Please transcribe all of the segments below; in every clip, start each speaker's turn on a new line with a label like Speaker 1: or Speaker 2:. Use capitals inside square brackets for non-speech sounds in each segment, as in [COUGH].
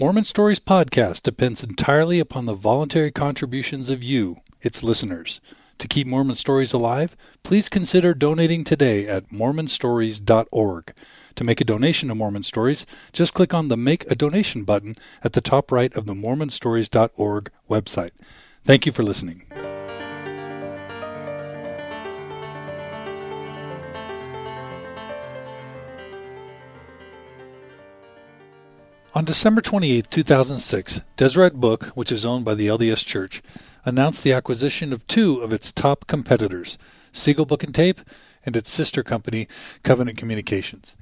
Speaker 1: Mormon Stories podcast depends entirely upon the voluntary contributions of you, its listeners. To keep Mormon Stories alive, please consider donating today at mormonstories.org. To make a donation to Mormon Stories, just click on the Make a Donation button at the top right of the mormonstories.org website. Thank you for listening. On December 28, 2006, Deseret Book, which is owned by the LDS Church, announced the acquisition of two of its top competitors, Seagull Book and Tape and its sister company, Covenant Communications.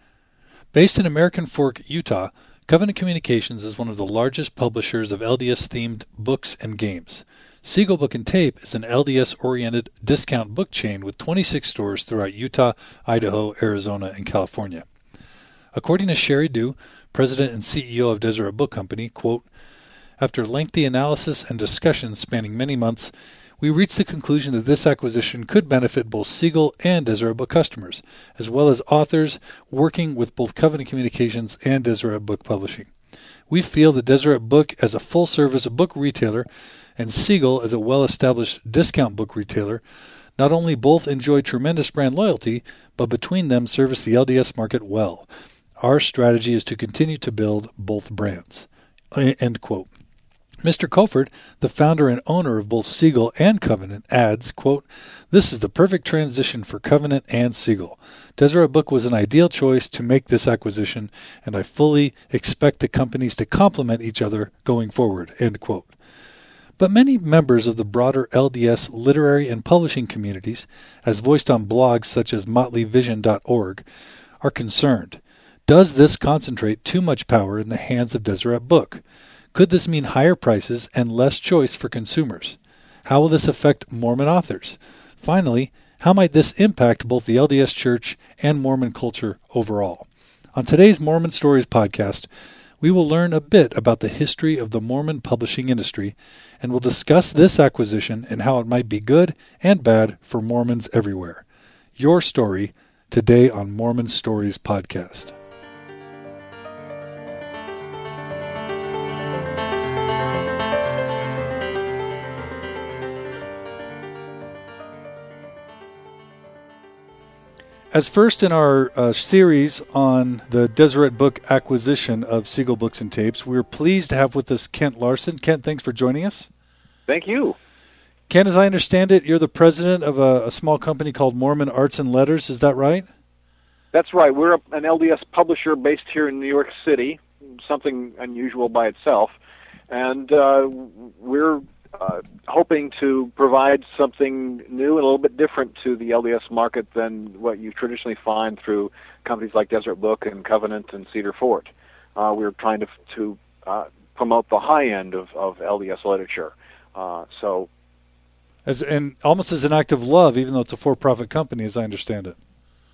Speaker 1: Based in American Fork, Utah, Covenant Communications is one of the largest publishers of LDS themed books and games. Seagull Book and Tape is an LDS oriented discount book chain with 26 stores throughout Utah, Idaho, Arizona, and California. According to Sheri Dew, president and CEO of Deseret Book Company, quote, after lengthy analysis and discussion spanning many months, we reached the conclusion that this acquisition could benefit both Seagull and Deseret Book customers, as well as authors working with both Covenant Communications and Deseret Book Publishing. We feel that Deseret Book as a full service book retailer and Seagull as a well established discount book retailer not only both enjoy tremendous brand loyalty, but between them service the LDS market well. Our strategy is to continue to build both brands. End quote. Mr. Cofford, the founder and owner of both Seagull and Covenant, adds, quote, This is the perfect transition for Covenant and Seagull. Deseret Book was an ideal choice to make this acquisition, and I fully expect the companies to complement each other going forward. End quote. But many members of the broader LDS literary and publishing communities, as voiced on blogs such as motleyvision.org, are concerned. Does this concentrate too much power in the hands of Deseret Book? Could this mean higher prices and less choice for consumers? How will this affect Mormon authors? Finally, how might this impact both the LDS Church and Mormon culture overall? On today's Mormon Stories podcast, we will learn a bit about the history of the Mormon publishing industry and we'll discuss this acquisition and how it might be good and bad for Mormons everywhere. Your story today on Mormon Stories podcast. As first in our uh, series on the Deseret Book acquisition of Seagull Books and Tapes, we're pleased to have with us Kent Larson. Kent, thanks for joining us.
Speaker 2: Thank you.
Speaker 1: Kent, as I understand it, you're the president of a, a small company called Mormon Arts and Letters. Is that right?
Speaker 2: That's right. We're a, an LDS publisher based here in New York City, something unusual by itself. And uh, we're uh, hoping to provide something new and a little bit different to the LDS market than what you traditionally find through companies like Deseret Book and Covenant and Cedar Fort. Uh, we're trying to to uh, promote the high end of, of LDS literature. Uh, so,
Speaker 1: as and almost as an act of love, even though it's a for-profit company, as I understand it.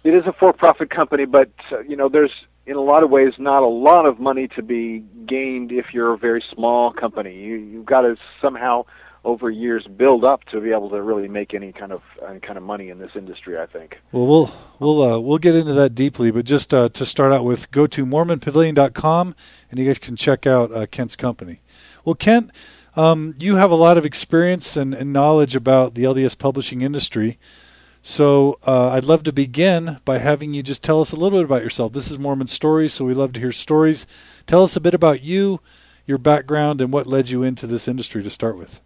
Speaker 2: It is a for-profit company, but uh, you know, there's in a lot of ways not a lot of money to be gained if you're a very small company. You, you've got to somehow over years build up to be able to really make any kind of any kind of money in this industry. I think.
Speaker 1: Well, we'll we'll uh, we'll get into that deeply, but just uh, to start out with, go to MormonPavilion.com and you guys can check out uh, Kent's company. Well, Kent, um, you have a lot of experience and, and knowledge about the LDS publishing industry. So uh, I'd love to begin by having you just tell us a little bit about yourself. This is Mormon Stories, so we love to hear stories. Tell us a bit about you, your background, and what led you into this industry to start with.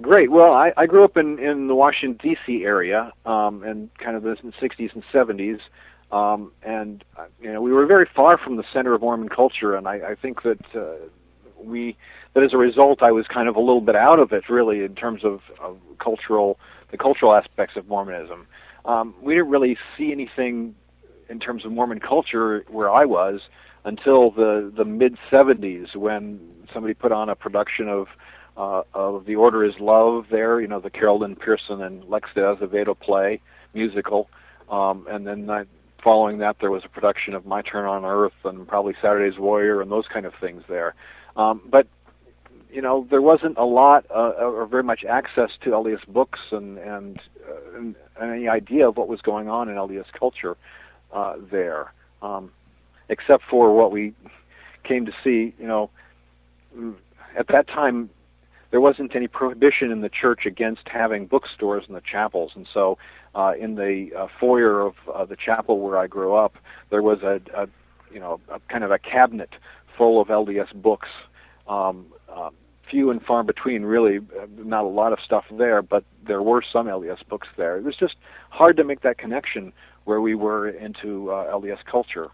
Speaker 2: Great. Well, I, I grew up in, in the Washington D.C. area, um, and kind of the 60s and 70s, um, and uh, you know we were very far from the center of Mormon culture, and I, I think that uh, we that as a result I was kind of a little bit out of it, really, in terms of, of cultural the cultural aspects of Mormonism. Um, we didn't really see anything in terms of Mormon culture where I was until the the mid 70s when somebody put on a production of uh, of The Order Is Love there, you know, the Carol Lynn Pearson and Lex de Azevedo play musical, um, and then I, following that there was a production of My Turn on Earth and probably Saturday's Warrior and those kind of things there. Um, but you know, there wasn't a lot uh, or very much access to LDS books and and, uh, and, any idea of what was going on in LDS culture uh, there, um, except for what we came to see, you know, mm, at that time there wasn't any prohibition in the church against having bookstores in the chapels, and so uh, in the uh, foyer of uh, the chapel where I grew up, there was a, a you know a kind of a cabinet full of LDS books. Um, uh, few and far between, really. Uh, not a lot of stuff there, but there were some LDS books there. It was just hard to make that connection where we were into uh, LDS culture.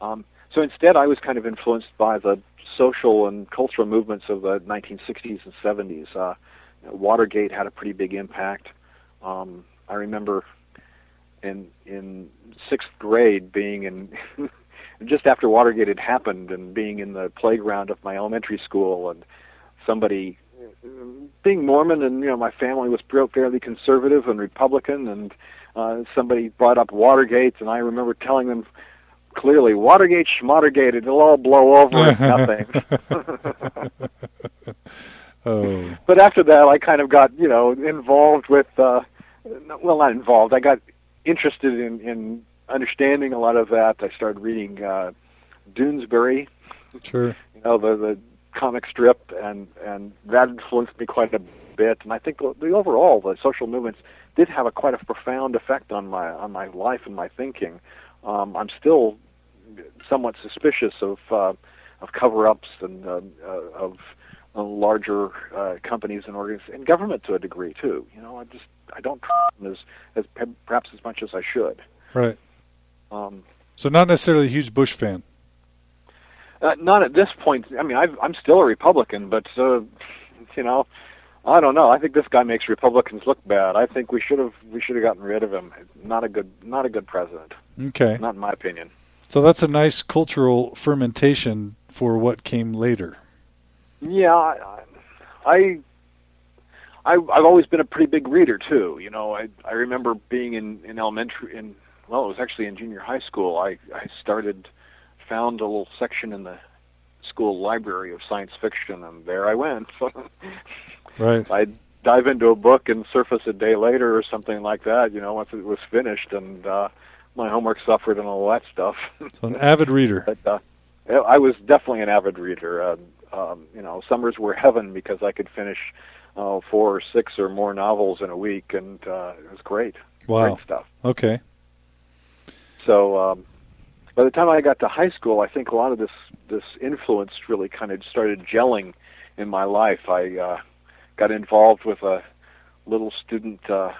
Speaker 2: Um, so instead, I was kind of influenced by the social and cultural movements of the 1960s and 70s. Uh, Watergate had a pretty big impact. Um, I remember in in sixth grade being in [LAUGHS] just after Watergate had happened and being in the playground of my elementary school and somebody being Mormon and you know my family was fairly conservative and Republican and uh, somebody brought up Watergate and I remember telling them clearly Watergate schmottergate it'll all blow over it's [LAUGHS] nothing. [LAUGHS] oh. But after that I kind of got you know involved with uh, well not involved I got interested in in understanding a lot of that I started reading uh, Doonesbury.
Speaker 1: Sure.
Speaker 2: You know the the comic strip, and and that influenced me quite a bit. And I think the overall the social movements did have a quite a profound effect on my on my life and my thinking. Um, I'm still somewhat suspicious of uh, of cover-ups and uh, uh, of uh, larger uh, companies and organizations and government to a degree too. You know, I just I don't trust them as as perhaps as much as I should.
Speaker 1: Right. Um, so not necessarily a huge Bush fan.
Speaker 2: Uh, not at this point. I mean, I've, I'm still a Republican, but uh, you know, I don't know. I think this guy makes Republicans look bad. I think we should have we should have gotten rid of him. Not a good not a good president.
Speaker 1: Okay.
Speaker 2: Not in my opinion.
Speaker 1: So that's a nice cultural fermentation for what came later.
Speaker 2: Yeah, I, I, I I've always been a pretty big reader too. You know, I I remember being in in elementary in well, it was actually in junior high school. I I started found a little section in the school library of science fiction, and there I went. [LAUGHS]
Speaker 1: right.
Speaker 2: I'd dive into a book and surface a day later or something like that. You know, once it was finished, and uh, my homework suffered and all that stuff. [LAUGHS]
Speaker 1: so an avid reader.
Speaker 2: but, uh, I was definitely an avid reader. Uh, um, you know, summers were heaven because I could finish uh, four or six or more novels in a week, and uh, it was great.
Speaker 1: Wow.
Speaker 2: Great stuff.
Speaker 1: Okay.
Speaker 2: So um, by the time I got to high school, I think a lot of this this influence really kind of started gelling in my life. I uh, got involved with a little student uh,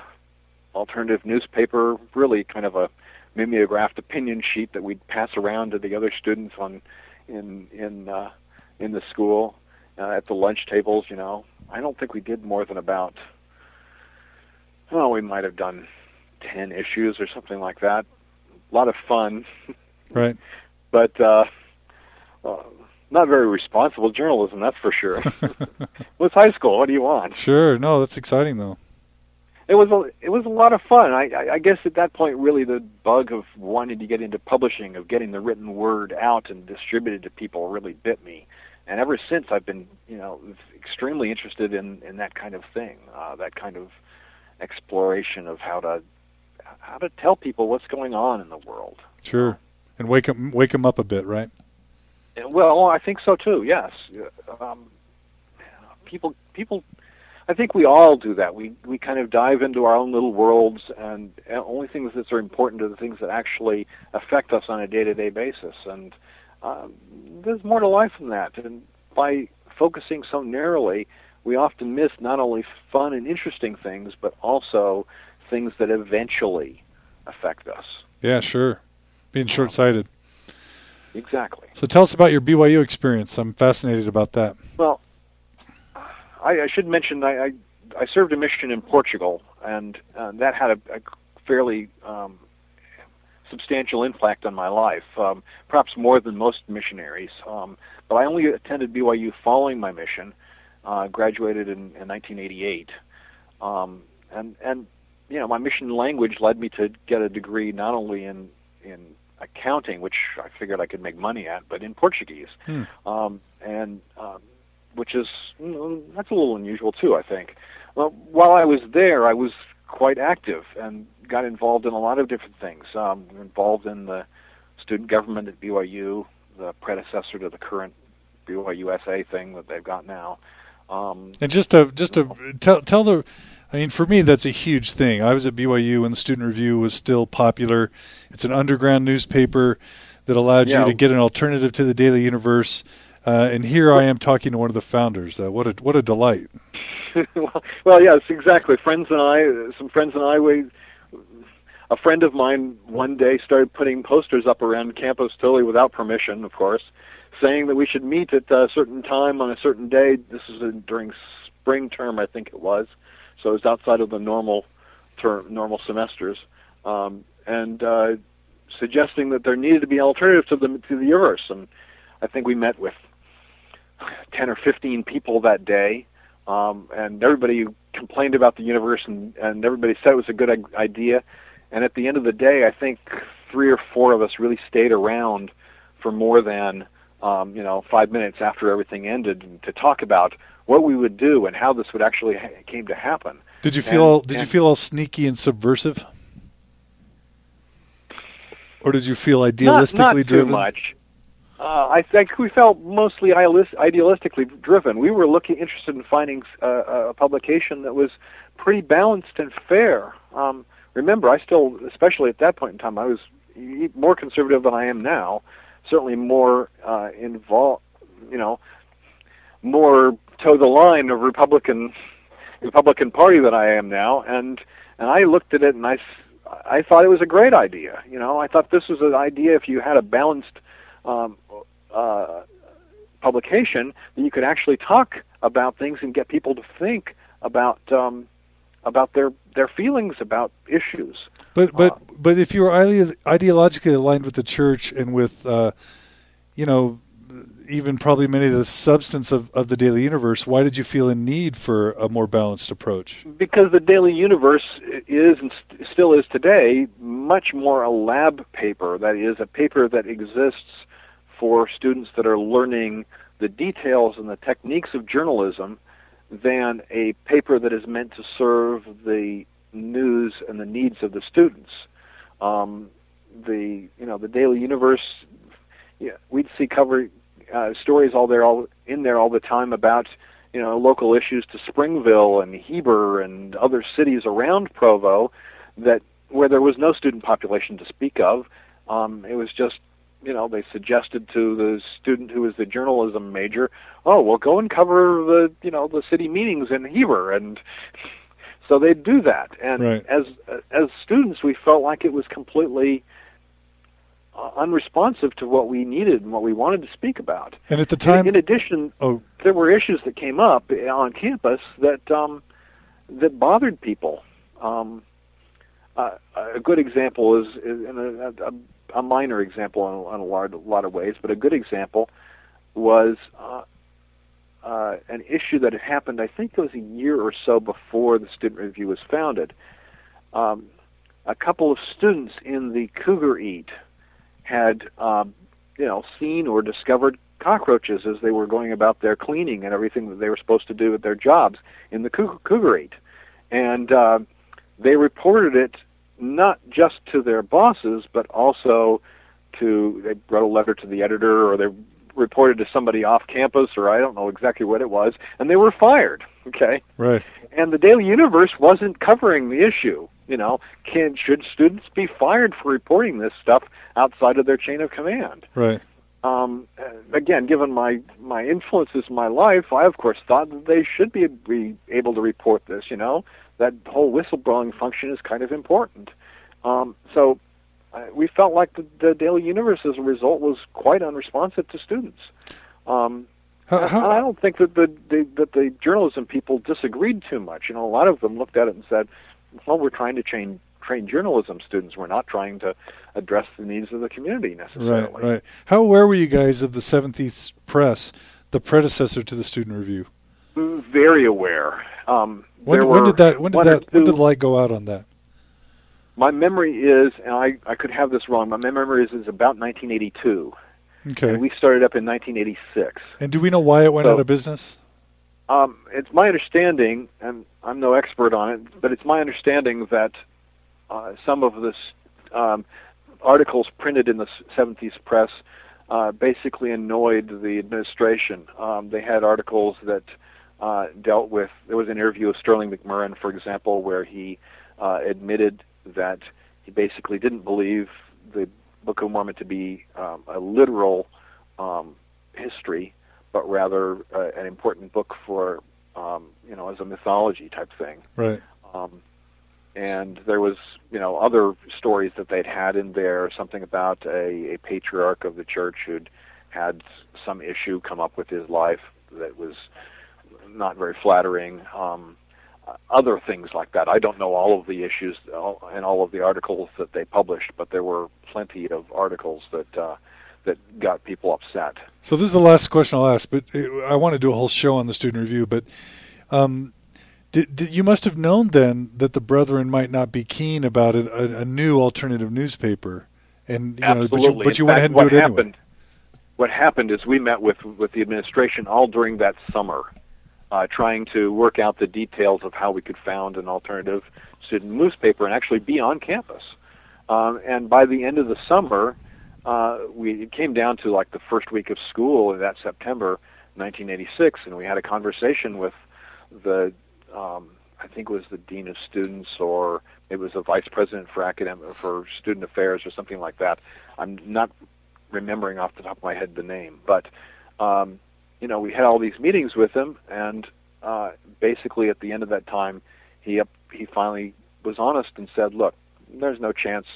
Speaker 2: alternative newspaper, really kind of a mimeographed opinion sheet that we'd pass around to the other students on in in uh, in the school uh, at the lunch tables. You know, I don't think we did more than about oh, we might have done ten issues or something like that. A lot of fun.
Speaker 1: Right. [LAUGHS]
Speaker 2: But uh, uh, not very responsible journalism, that's for sure. [LAUGHS] [LAUGHS] well, it's high school. What do you want?
Speaker 1: Sure. No, that's exciting though.
Speaker 2: It was a it was a lot of fun. I, I, I guess at that point, really, the bug of wanting to get into publishing, of getting the written word out and distributed to people, really bit me. And ever since, I've been, you know, extremely interested in in that kind of thing, uh, that kind of exploration of how to how to tell people what's going on in the world.
Speaker 1: Sure and wake them wake them up a bit, right?
Speaker 2: Well, I think so too. Yes, um, people people. I think we all do that. We we kind of dive into our own little worlds, and only things that are important are the things that actually affect us on a day-to-day basis. And um, there's more to life than that. And by focusing so narrowly, we often miss not only fun and interesting things, but also things that eventually affect us.
Speaker 1: Yeah, sure being short sighted.
Speaker 2: Exactly.
Speaker 1: So tell us about your BYU experience. I'm fascinated about that.
Speaker 2: Well, I, I should mention I, I, I served a mission in Portugal, and uh, that had a, a fairly um, substantial impact on my life, um, perhaps more than most missionaries. Um, but I only attended BYU following my mission, uh, graduated in, in 1988, um, and and you know my mission language led me to get a degree not only in in accounting, which I figured I could make money at, but in Portuguese, hmm. um, and um, which is you know, that's a little unusual too. I think. Well, while I was there, I was quite active and got involved in a lot of different things. Um, involved in the student government at BYU, the predecessor to the current BYUSA thing that they've got now. Um,
Speaker 1: and just to just to tell tell the, I mean, for me that's a huge thing. I was at BYU when the Student Review was still popular. It's an underground newspaper that allowed
Speaker 2: Yeah.
Speaker 1: you to get an alternative to the Daily Universe. Uh, and here I am talking to one of the founders. Uh, what a what a delight! [LAUGHS]
Speaker 2: well, well, yes, exactly. Friends and I, some friends and I, we, a friend of mine one day started putting posters up around campus totally without permission, of course, saying that we should meet at a certain time on a certain day. This was during spring term, I think it was, so it was outside of the normal term, normal semesters, um, and uh, suggesting that there needed to be an alternative to the to the universe. And I think we met with ten or fifteen people that day um, and everybody complained about the universe, and, and everybody said it was a good idea. And at the end of the day, I think three or four of us really stayed around for more than um, you know five minutes after everything ended to talk about what we would do and how this would actually ha- came to happen.
Speaker 1: Did you feel
Speaker 2: And-
Speaker 1: all, did you feel all sneaky and subversive, or did you feel
Speaker 2: Not,
Speaker 1: idealistically
Speaker 2: not too
Speaker 1: driven?
Speaker 2: much. Uh, I think we felt mostly idealistically driven. We were looking interested in finding uh, a publication that was pretty balanced and fair. Um, remember, I still, especially at that point in time, I was more conservative than I am now. Certainly more uh, involved, you know, more toe the line of Republican Republican Party than I am now, and and I looked at it and I I thought it was a great idea. You know, I thought this was an idea if you had a balanced um, uh, publication that you could actually talk about things and get people to think about um, about their their feelings about issues.
Speaker 1: But but
Speaker 2: Uh,
Speaker 1: but if you were ideologically aligned with the church and with, uh, you know, even probably many of the substance of, of the daily universe, why did you feel a need for a more balanced approach?
Speaker 2: because the daily universe is and st- still is today much more a lab paper that is a paper that exists for students that are learning the details and the techniques of journalism than a paper that is meant to serve the news and the needs of the students um, the you know the daily universe yeah, we'd see cover uh, stories all there all in there all the time about you know local issues to Springville and Heber and other cities around Provo that where there was no student population to speak of. Um, it was just you know they suggested to the student who was the journalism major, oh well go and cover the you know the city meetings in Heber and. [LAUGHS] So they'd do that, and
Speaker 1: Right.
Speaker 2: as as students, we felt like it was completely uh, unresponsive to what we needed and what we wanted to speak about.
Speaker 1: And at the time,
Speaker 2: in addition,
Speaker 1: oh,
Speaker 2: there were issues that came up on campus that um, that bothered people. Um, uh, a good example is, is and a, a, a minor example in, in a lot, lot of ways, but a good example was uh, uh, an issue that had happened. I think it was a year or so before the Student Review was founded. Um, a couple of students in the Cougareat had, um, you know, seen or discovered cockroaches as they were going about their cleaning and everything that they were supposed to do at their jobs in the Cougar, Cougar and uh, they reported it not just to their bosses, but also to they wrote a letter to the editor or they reported to somebody off campus or I don't know exactly what it was, and they were fired. Okay,
Speaker 1: right.
Speaker 2: and the Daily Universe wasn't covering the issue. You know, can should students be fired for reporting this stuff outside of their chain of command?
Speaker 1: Right.
Speaker 2: Um, again, given my my influences in my life, I of course thought that they should be, be able to report this. You know, that whole whistleblowing function is kind of important. Um, so uh, we felt like the, the Daily Universe, as a result, was quite unresponsive to students. Um,
Speaker 1: How,
Speaker 2: and I don't think that the, the that the journalism people disagreed too much. You know, a lot of them looked at it and said, "Well, we're trying to train train journalism students. We're not trying to address the needs of the community necessarily."
Speaker 1: right, right. How aware were you guys of the Seventh East Press, the predecessor to the Student Review?
Speaker 2: Very aware. Um,
Speaker 1: When, when did that? When did that? When did the light go out on that?
Speaker 2: My memory is, and I I could have this wrong. My memory is is about 1982,
Speaker 1: Okay.
Speaker 2: and we started up in 1986.
Speaker 1: And do we know why it went
Speaker 2: So-
Speaker 1: out of business?
Speaker 2: Um, it's my understanding, and I'm no expert on it, but it's my understanding that uh, some of the um, articles printed in the Seventh East Press uh, basically annoyed the administration. Um, they had articles that uh, dealt with. There was an interview of Sterling McMurrin, for example, where he uh, admitted that he basically didn't believe the Book of Mormon to be um, a literal um, history, but rather uh, an important book for um, you know as a mythology type thing.
Speaker 1: Right.
Speaker 2: Um, and there was you know other stories that they'd had in there, something about a, a patriarch of the church who'd had some issue come up with his life that was not very flattering. Um, other things like that. I don't know all of the issues and all of the articles that they published, but there were plenty of articles that uh, that got people upset.
Speaker 1: So this is the last question I'll ask, but I want to do a whole show on the student review. But um, did, did, you must have known then that the brethren might not be keen about a, a new alternative newspaper, and you
Speaker 2: Absolutely.
Speaker 1: know, but you, but you went
Speaker 2: fact,
Speaker 1: ahead and
Speaker 2: do
Speaker 1: it
Speaker 2: happened,
Speaker 1: anyway.
Speaker 2: What happened is we met with with the administration all during that summer, uh, trying to work out the details of how we could found an alternative student newspaper and actually be on campus. Um, and by the end of the summer, uh, we it came down to like the first week of school in that September 1986, and we had a conversation with the um, I think it was the dean of students or it was a vice president for academic for student affairs or something like that. I'm not remembering off the top of my head the name, but um, you know we had all these meetings with him, and uh, basically at the end of that time, he he finally was honest and said, "Look, there's no chance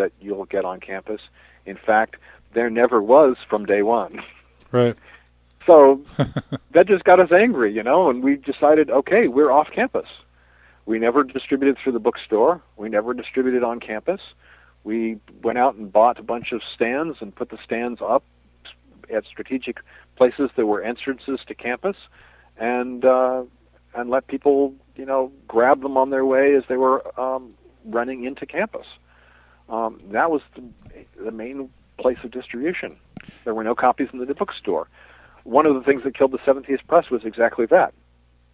Speaker 2: that you'll get on campus. In fact, there never was from day one."
Speaker 1: Right. [LAUGHS]
Speaker 2: So that just got us angry, you know, and we decided, okay, we're off campus. We never distributed through the bookstore. We never distributed on campus. We went out and bought a bunch of stands and put the stands up at strategic places that were entrances to campus, and uh, and let people, you know, grab them on their way as they were um, running into campus. Um, that was the, the main place of distribution. There were no copies in the bookstore. One of the things that killed the Seventh East Press was exactly that.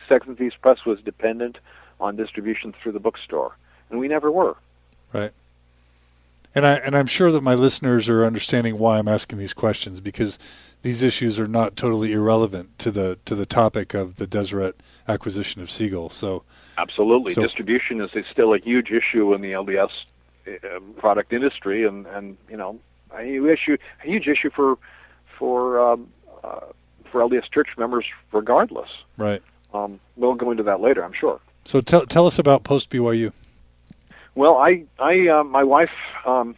Speaker 2: Seventh East Press was dependent on distribution through the bookstore, and we never were.
Speaker 1: Right. And I and I'm sure that my listeners are understanding why I'm asking these questions because these issues are not totally irrelevant to the to the topic of the Deseret acquisition of Seagull. So
Speaker 2: absolutely,
Speaker 1: so,
Speaker 2: distribution is, is still a huge issue in the LDS product industry, and and you know a huge issue a huge issue for for um, uh, for LDS church members, regardless.
Speaker 1: Right.
Speaker 2: Um, we'll go into that later, I'm sure.
Speaker 1: So tell tell us about post BYU.
Speaker 2: Well, I I uh, my wife um,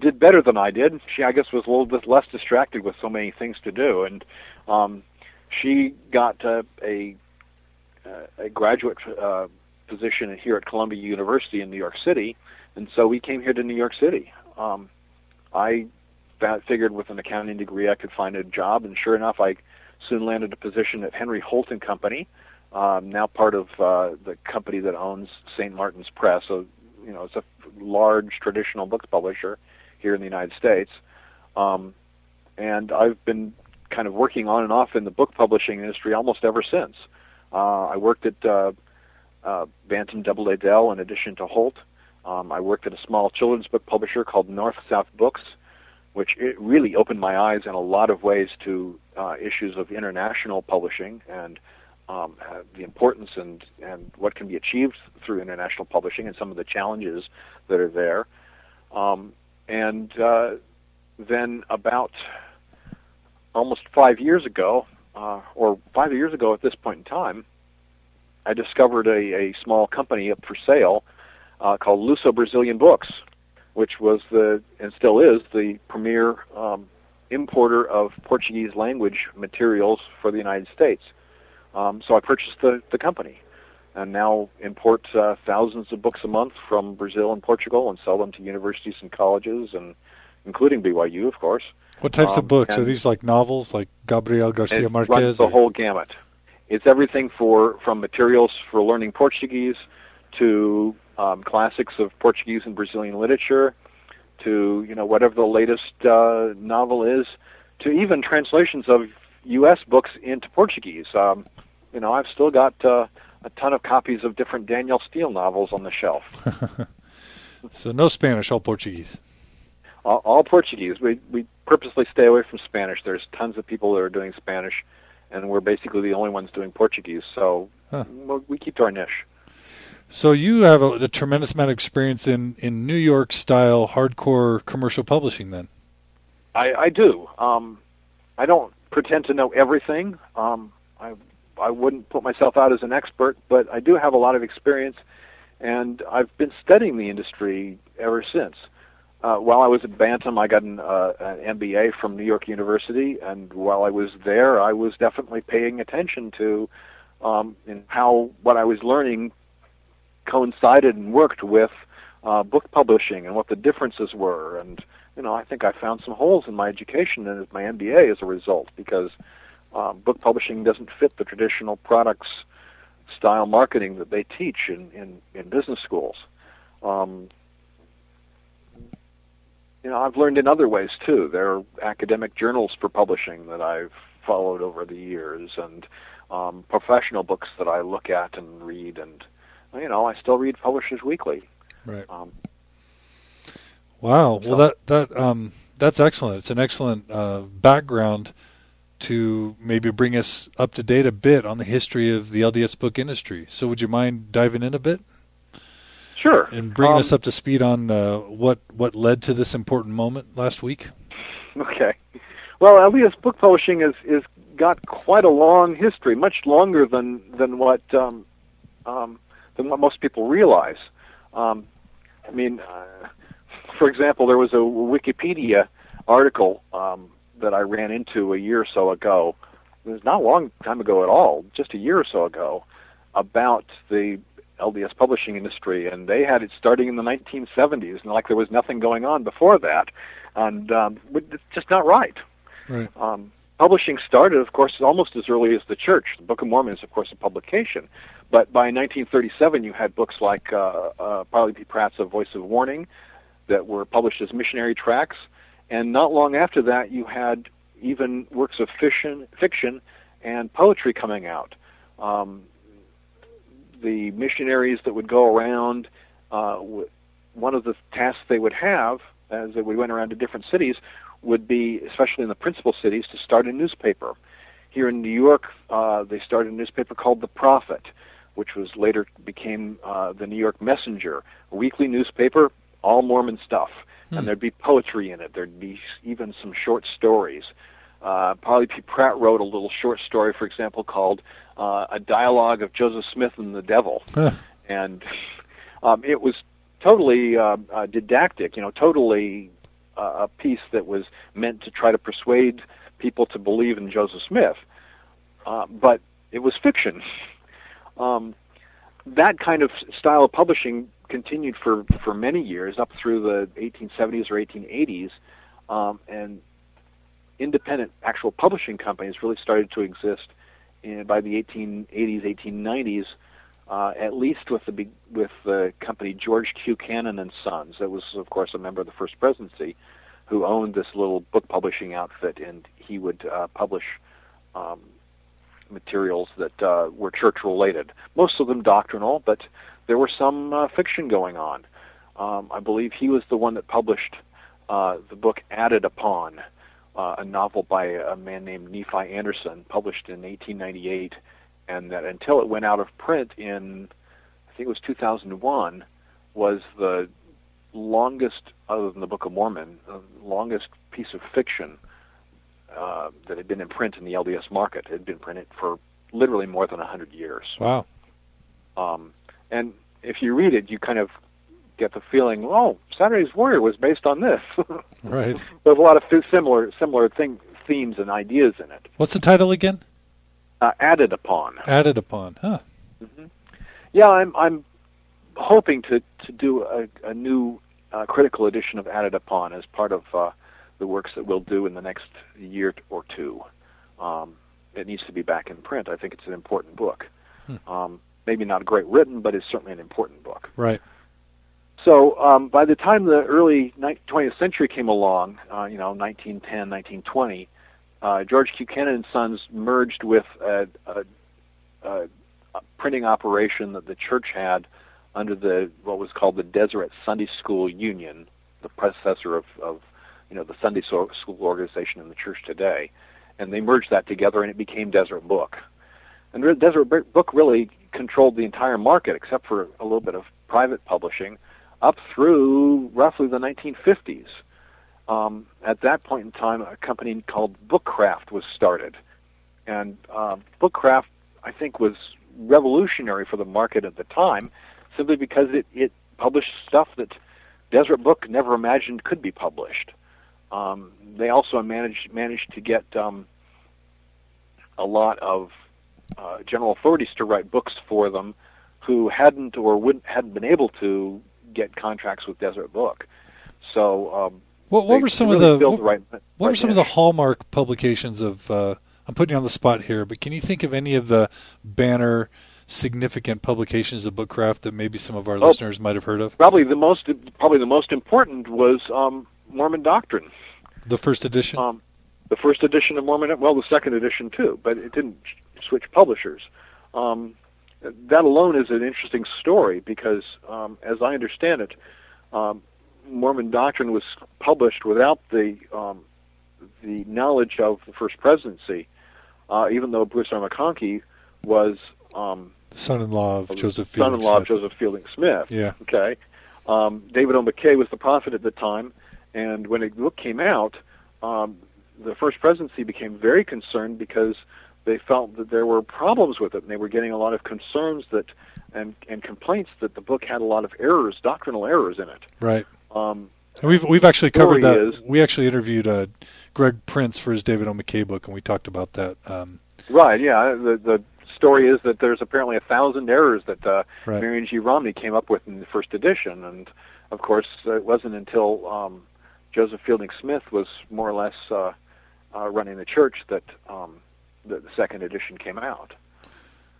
Speaker 2: did better than I did. She I guess was a little bit less distracted with so many things to do, and um, she got uh, a a graduate uh, position here at Columbia University in New York City, and so we came here to New York City. Um, I figured with an accounting degree I could find a job, and sure enough, I soon landed a position at Henry Holt and Company, um, now part of uh, the company that owns St. Martin's Press. So, you know, it's a large traditional books publisher here in the United States. Um, and I've been kind of working on and off in the book publishing industry almost ever since. Uh, I worked at uh, uh, Bantam Doubleday Dell in addition to Holt. Um, I worked at a small children's book publisher called North South Books, which really opened my eyes in a lot of ways to uh, issues of international publishing and um, uh, the importance and, and what can be achieved through international publishing and some of the challenges that are there. Um, and uh, then about almost five years ago, uh, or five years ago at this point in time, I discovered a, a small company up for sale uh, called Luso Brazilian Books, which was the and still is the premier um, importer of Portuguese language materials for the United States. Um, so I purchased the, the company and now import uh, thousands of books a month from Brazil and Portugal and sell them to universities and colleges and including BYU, of course.
Speaker 1: What types
Speaker 2: Um,
Speaker 1: of books are these? Like novels, like Gabriel Garcia
Speaker 2: it
Speaker 1: Marquez?
Speaker 2: runs the
Speaker 1: or-
Speaker 2: whole gamut. It's everything for from materials for learning Portuguese to um, classics of Portuguese and Brazilian literature to you know whatever the latest uh, novel is to even translations of U.S. books into Portuguese. Um, you know, I've still got uh, a ton of copies of different Danielle Steel novels on the shelf. [LAUGHS]
Speaker 1: so no Spanish, all Portuguese.
Speaker 2: all, all Portuguese. We we purposely stay away from Spanish. There's tons of people that are doing Spanish, and we're basically the only ones doing Portuguese. So huh. we keep to our niche.
Speaker 1: So you have a, a, tremendous amount of experience in, in New York style hardcore commercial publishing, then.
Speaker 2: I, I do. Um, I don't pretend to know everything. Um, I I wouldn't put myself out as an expert, but I do have a lot of experience, and I've been studying the industry ever since. Uh, while I was at Bantam, I got an, uh, an MBA from New York University, and while I was there, I was definitely paying attention to um, in how what I was learning coincided and worked with uh, book publishing and what the differences were. And you know, I think I found some holes in my education and my MBA as a result because uh, book publishing doesn't fit the traditional products style marketing that they teach in in, in business schools. Um, you know, I've learned in other ways too. There are academic journals for publishing that I've followed over the years, and um, professional books that I look at and read, and you know, I still read Publishers Weekly.
Speaker 1: Right. Um, wow. So. Well, that that um, that's excellent. It's an excellent uh, background to maybe bring us up to date a bit on the history of the LDS book industry. So, would you mind diving in a bit?
Speaker 2: Sure.
Speaker 1: And bringing um, us up to speed on uh, what what led to this important moment last week. [LAUGHS]
Speaker 2: Okay. Well, LDS book publishing is is got quite a long history, much longer than than what um, um, than what most people realize. Um, I mean, uh, for example, there was a Wikipedia article um, that I ran into a year or so ago. It was not a long time ago at all, just a year or so ago, about the LDS publishing industry, and they had it starting in the 1970s, and like there was nothing going on before that, and um, it's just not right.
Speaker 1: Right.
Speaker 2: Um, publishing started, of course, almost as early as the church. The Book of Mormon is, of course, a publication, but by 1937, you had books like uh, uh, Parley P. Pratt's A Voice of Warning that were published as missionary tracts. And not long after that, you had even works of fiction, fiction and poetry coming out. Um, the missionaries that would go around, uh, one of the tasks they would have as they we went around to different cities would be, especially in the principal cities, to start a newspaper. Here in New York, uh, they started a newspaper called The Prophet, which was later became uh, the New York Messenger, a weekly newspaper, all Mormon stuff and hmm. there'd be poetry in it. There'd be even some short stories. Uh, Parley P. Pratt wrote a little short story, for example, called uh, "A Dialogue of Joseph Smith and the Devil," and um, it was totally uh, uh, didactic. You know, totally uh, a piece that was meant to try to persuade people to believe in Joseph Smith, uh, but it was fiction. Um, that kind of style of publishing continued for for many years up through the 1870s or 1880s, um, and independent actual publishing companies really started to exist in, by the 1880s, 1890s. Uh, at least with the with the company George Q. Cannon and Sons, that was of course a member of the First Presidency, who owned this little book publishing outfit, and he would uh, publish um, materials that uh, were church related. Most of them doctrinal, but there was some uh, fiction going on. Um, I believe he was the one that published uh, the book Added Upon, uh, a novel by a man named Nephi Anderson, published in 1898, and that until it went out of print in, I think it was 2001, was the longest, other than the Book of Mormon, the longest piece of fiction uh, that had been in print in the LDS market. It had been printed for literally more than 100 years.
Speaker 1: Wow.
Speaker 2: Um, and if you read it, you kind of get the feeling, oh, Saturday's Warrior was based on this. [LAUGHS]
Speaker 1: right.
Speaker 2: There's a lot of similar similar thing, themes and ideas in it.
Speaker 1: What's the title again?
Speaker 2: Uh, Added upon.
Speaker 1: Added upon, huh?
Speaker 2: Mm-hmm. Yeah, I'm I'm hoping to to do a, a new uh, critical edition of Added Upon as part of uh, the works that we'll do in the next year or two. Um, it needs to be back in print. I think it's an important book. Hmm. Um, maybe not great written, but it's certainly an important book.
Speaker 1: Right.
Speaker 2: So um, by the time the early 20th century came along, uh, you know, 1910, 1920, uh, George Q. Cannon and Sons merged with a, a, a, a printing operation that the church had under the what was called the Deseret Sunday School Union, the predecessor of, of you know, the Sunday School organization and the church today, and they merged that together, and it became Deseret Book. And Deseret Book really controlled the entire market, except for a little bit of private publishing, up through roughly the 1950s. Um, at that point in time, a company called Bookcraft was started, and uh, Bookcraft, I think, was revolutionary for the market at the time, simply because it, it published stuff that Deseret Book never imagined could be published. Um, they also managed managed to get um, a lot of uh, general authorities to write books for them who hadn't or wouldn't hadn't been able to get contracts with Deseret Book. So, um,
Speaker 1: what, what were some really of the, what, right, what right were some of the hallmark publications of? Uh, I'm putting you on the spot here, but can you think of any of the banner? significant publications of Bookcraft that maybe some of our listeners might have heard of?
Speaker 2: Probably the most probably the most important was um, Mormon Doctrine.
Speaker 1: The first edition. Um,
Speaker 2: the first edition of Mormon, well, the second edition too, but it didn't switch publishers. Um, that alone is an interesting story because, um, as I understand it, um, Mormon Doctrine was published without the um, the knowledge of the First Presidency, uh, even though Bruce R. McConkie was um,
Speaker 1: son-in-law of Joseph
Speaker 2: Fielding son-in-law Smith. of Joseph Fielding Smith.
Speaker 1: Yeah.
Speaker 2: Okay. Um, David O. McKay was the prophet at the time, and when the book came out, um, the First Presidency became very concerned because they felt that there were problems with it, and they were getting a lot of concerns that and and complaints that the book had a lot of errors, doctrinal errors in it.
Speaker 1: Right. Um, and we've we've actually covered that. Is, we actually interviewed uh, Greg Prince for his David O. McKay book, and we talked about that. Um,
Speaker 2: right. Yeah. The the story is that there's apparently a thousand errors that uh, right. Marion G. Romney came up with in the first edition, and of course it wasn't until um, Joseph Fielding Smith was more or less uh, uh, running the church that um, the, the second edition came out.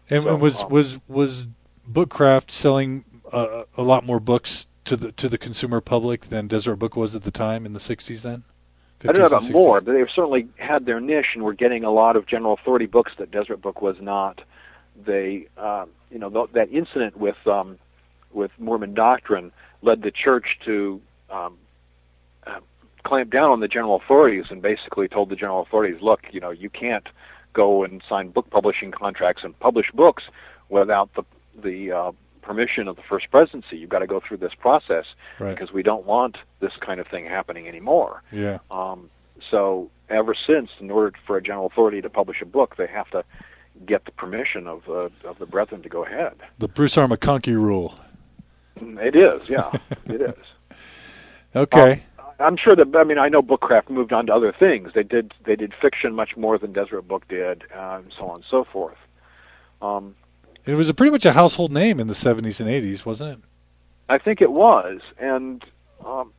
Speaker 1: And so, was um, was was Bookcraft selling uh, a lot more books to the to the consumer public than Deseret Book was at the time in the '60s? Then
Speaker 2: I don't know about more, but they've certainly had their niche and were getting a lot of general authority books that Deseret Book was not. They, uh, you know, th- that incident with um, with Mormon doctrine led the church to um, uh, clamp down on the general authorities and basically told the general authorities, look, you know, you can't go and sign book publishing contracts and publish books without the the uh, permission of the first presidency. You've got to go through this process
Speaker 1: right.
Speaker 2: because we don't want this kind of thing happening anymore.
Speaker 1: Yeah.
Speaker 2: Um, so ever since, in order for a general authority to publish a book, they have to get the permission of uh, of the brethren to go ahead.
Speaker 1: The Bruce R. McConkie rule.
Speaker 2: It is, yeah, it is. [LAUGHS]
Speaker 1: Okay. Um,
Speaker 2: I'm sure that I mean I know Bookcraft moved on to other things. They did they did fiction much more than Deseret Book did, uh, and so on and so forth. Um,
Speaker 1: it was a pretty much a household name in the 70s and 80s, wasn't it?
Speaker 2: I think it was, and um,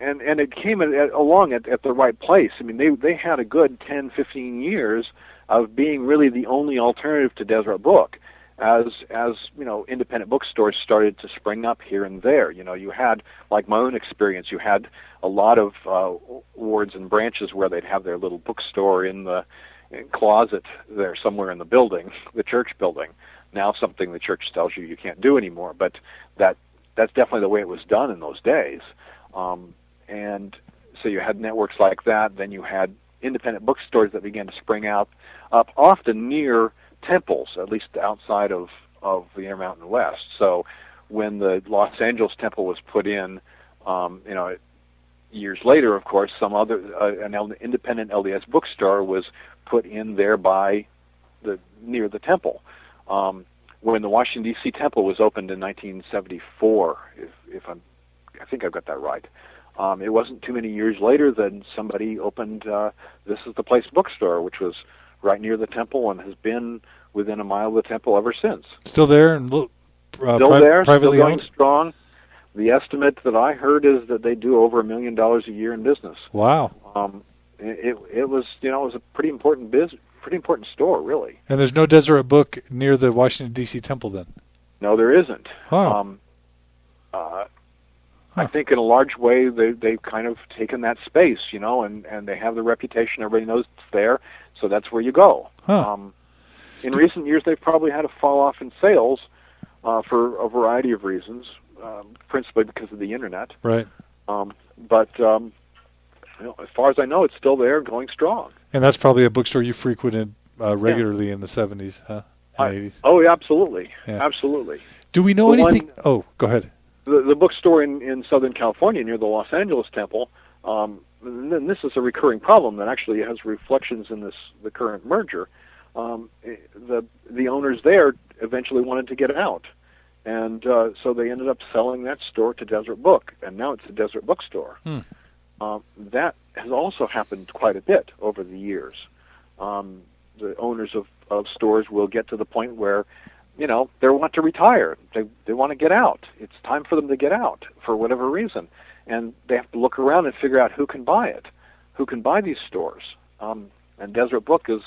Speaker 2: and and it came at, at, along at, at the right place. I mean, they they had a good 10, 15 years of being really the only alternative to Deseret Book. As as you know, independent bookstores started to spring up here and there. You know, you had like my own experience. You had a lot of uh, wards and branches where they'd have their little bookstore in the in closet there somewhere in the building, [LAUGHS] the church building now something the church tells you you can't do anymore. But that that's definitely the way it was done in those days. Um, and so you had networks like that. Then you had independent bookstores that began to spring out up often near temples, at least outside of of the Intermountain West. So when the Los Angeles temple was put in, um, you know, years later, of course, some other uh, an independent LDS bookstore was put in there by the near the temple um, when the Washington D.C. temple was opened in 1974. If, if I'm, I think I've got that right. Um, it wasn't too many years later that somebody opened uh, This Is the Place bookstore, which was right near the temple and has been within a mile of the temple ever since.
Speaker 1: Still there and uh,
Speaker 2: still pri- there, privately still going owned? strong. The estimate that I heard is that they do over a million dollars a year in business.
Speaker 1: Wow.
Speaker 2: Um, it, it was you know it was a pretty important business pretty important store, really.
Speaker 1: And there's no Deseret Book near the Washington D.C. temple, then.
Speaker 2: No, there isn't.
Speaker 1: Huh.
Speaker 2: Um, uh. I think in a large way they they've kind of taken that space, you know, and and they have the reputation. Everybody knows it's there, so that's where you go.
Speaker 1: Huh.
Speaker 2: Um, in recent years, they've probably had a fall off in sales uh, for a variety of reasons, um, principally because of the internet.
Speaker 1: Right.
Speaker 2: Um, but um, you know, as far as I know, it's still there, going strong.
Speaker 1: And that's probably a bookstore you frequented uh, regularly yeah. in the '70s, huh?
Speaker 2: I, 80s. Oh, yeah, absolutely, yeah. absolutely.
Speaker 1: Do we know the anything? One, oh, go ahead.
Speaker 2: The, the bookstore in, in Southern California near the Los Angeles Temple. Um, and this is a recurring problem that actually has reflections in this the current merger. Um, the the owners there eventually wanted to get out, and uh, so they ended up selling that store to Deseret Book, and now it's a Deseret Bookstore. Hmm. Um, that has also happened quite a bit over the years. Um, the owners of, of stores will get to the point where, you know, they want to retire. They they want to get out. It's time for them to get out for whatever reason, and they have to look around and figure out who can buy it, who can buy these stores. Um, and Deseret Book is,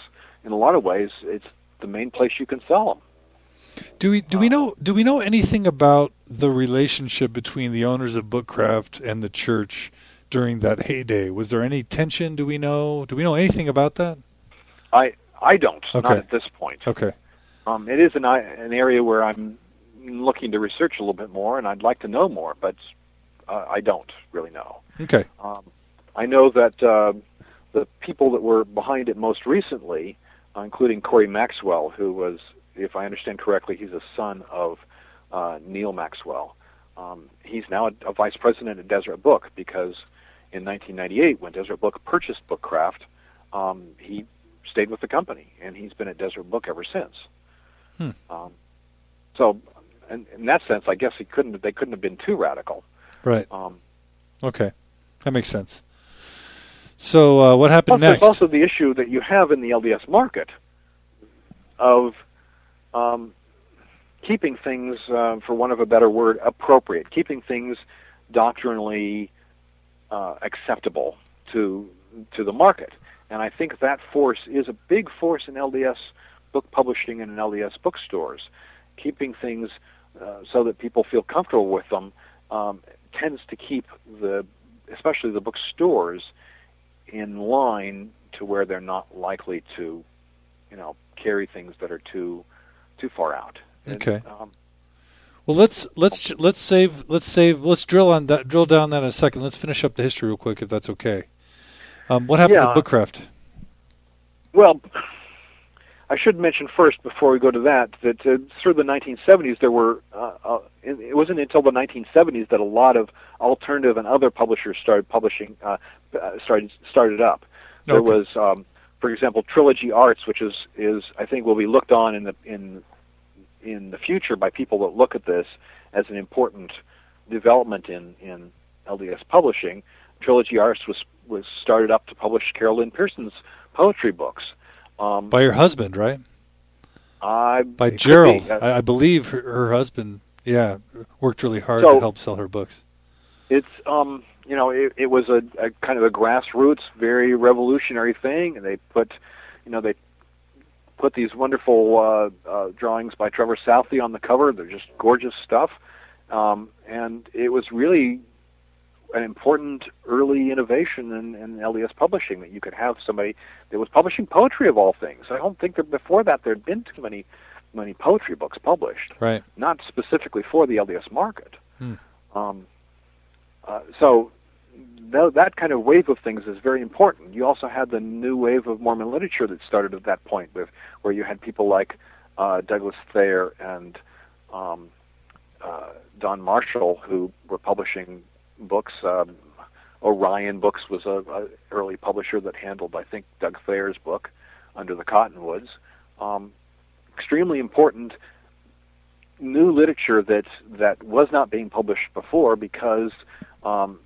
Speaker 2: in a lot of ways, it's the main place you can sell them.
Speaker 1: Do we do we know do we know anything about the relationship between the owners of Bookcraft and the church during that heyday? Was there any tension? Do we know? Do we know anything about that?
Speaker 2: I I don't. Okay. Not at this point.
Speaker 1: Okay.
Speaker 2: Um, it is an an area where I'm looking to research a little bit more, and I'd like to know more, but uh, I don't really know.
Speaker 1: Okay. Um,
Speaker 2: I know that uh, the people that were behind it most recently, uh, including Cory Maxwell, who was, if I understand correctly, he's a son of uh, Neal Maxwell. Um, he's now a, a vice president at Deseret Book because in 1998, when Deseret Book purchased Bookcraft, um, he stayed with the company, and he's been at Deseret Book ever since. Hmm. Um, so, in, in that sense, I guess he couldn't. They couldn't have been too radical.
Speaker 1: Right. Um, okay, that makes sense. So, uh, what happened
Speaker 2: plus,
Speaker 1: next?
Speaker 2: There's also the issue that you have in the LDS market of um, keeping things, uh, for want of a better word, appropriate, keeping things doctrinally uh, acceptable to to the market. And I think that force is a big force in LDS book publishing and in LDS bookstores. Keeping things uh, so that people feel comfortable with them um, tends to keep the, especially the bookstores, in line to where they're not likely to, you know, carry things that are too too far out.
Speaker 1: Okay. And, um, well, let's let's let's save let's save let's drill on that drill down that in a second. Let's finish up the history real quick, if that's okay. Um, what happened yeah. to Bookcraft?
Speaker 2: Well, I should mention first before we go to that that uh, through the 1970s there were uh, uh, it wasn't until the 1970s that a lot of alternative and other publishers started publishing uh, uh started started up. There okay. was, um, for example, Trilogy Arts, which is is I think will be looked on in the in in the future by people that look at this as an important development in in LDS publishing. Trilogy Arts was was started up to publish Carol Lynn Pearson's poetry books.
Speaker 1: Um, By her husband, right?
Speaker 2: I
Speaker 1: By Gerald, I, I, believe her, her, husband. Yeah, worked really hard so, to help sell her books.
Speaker 2: It's um, you know, it, it was a, a kind of a grassroots, very revolutionary thing, and they put, you know, they put these wonderful uh, uh, drawings by Trevor Southey on the cover. They're just gorgeous stuff, um, and it was really an important early innovation in, in LDS publishing that you could have somebody that was publishing poetry of all things. I don't think that before that there had been too many many poetry books published,
Speaker 1: right?
Speaker 2: Not specifically for the LDS market. Hmm. Um, uh, so th- that kind of wave of things is very important. You also had the new wave of Mormon literature that started at that point, with where you had people like uh, Douglas Thayer and um, uh, Don Marshall who were publishing books. Um, Orion Books was a, a early publisher that handled, I think, Doug Thayer's book, Under the Cottonwoods. Um, extremely important new literature that that was not being published before because um,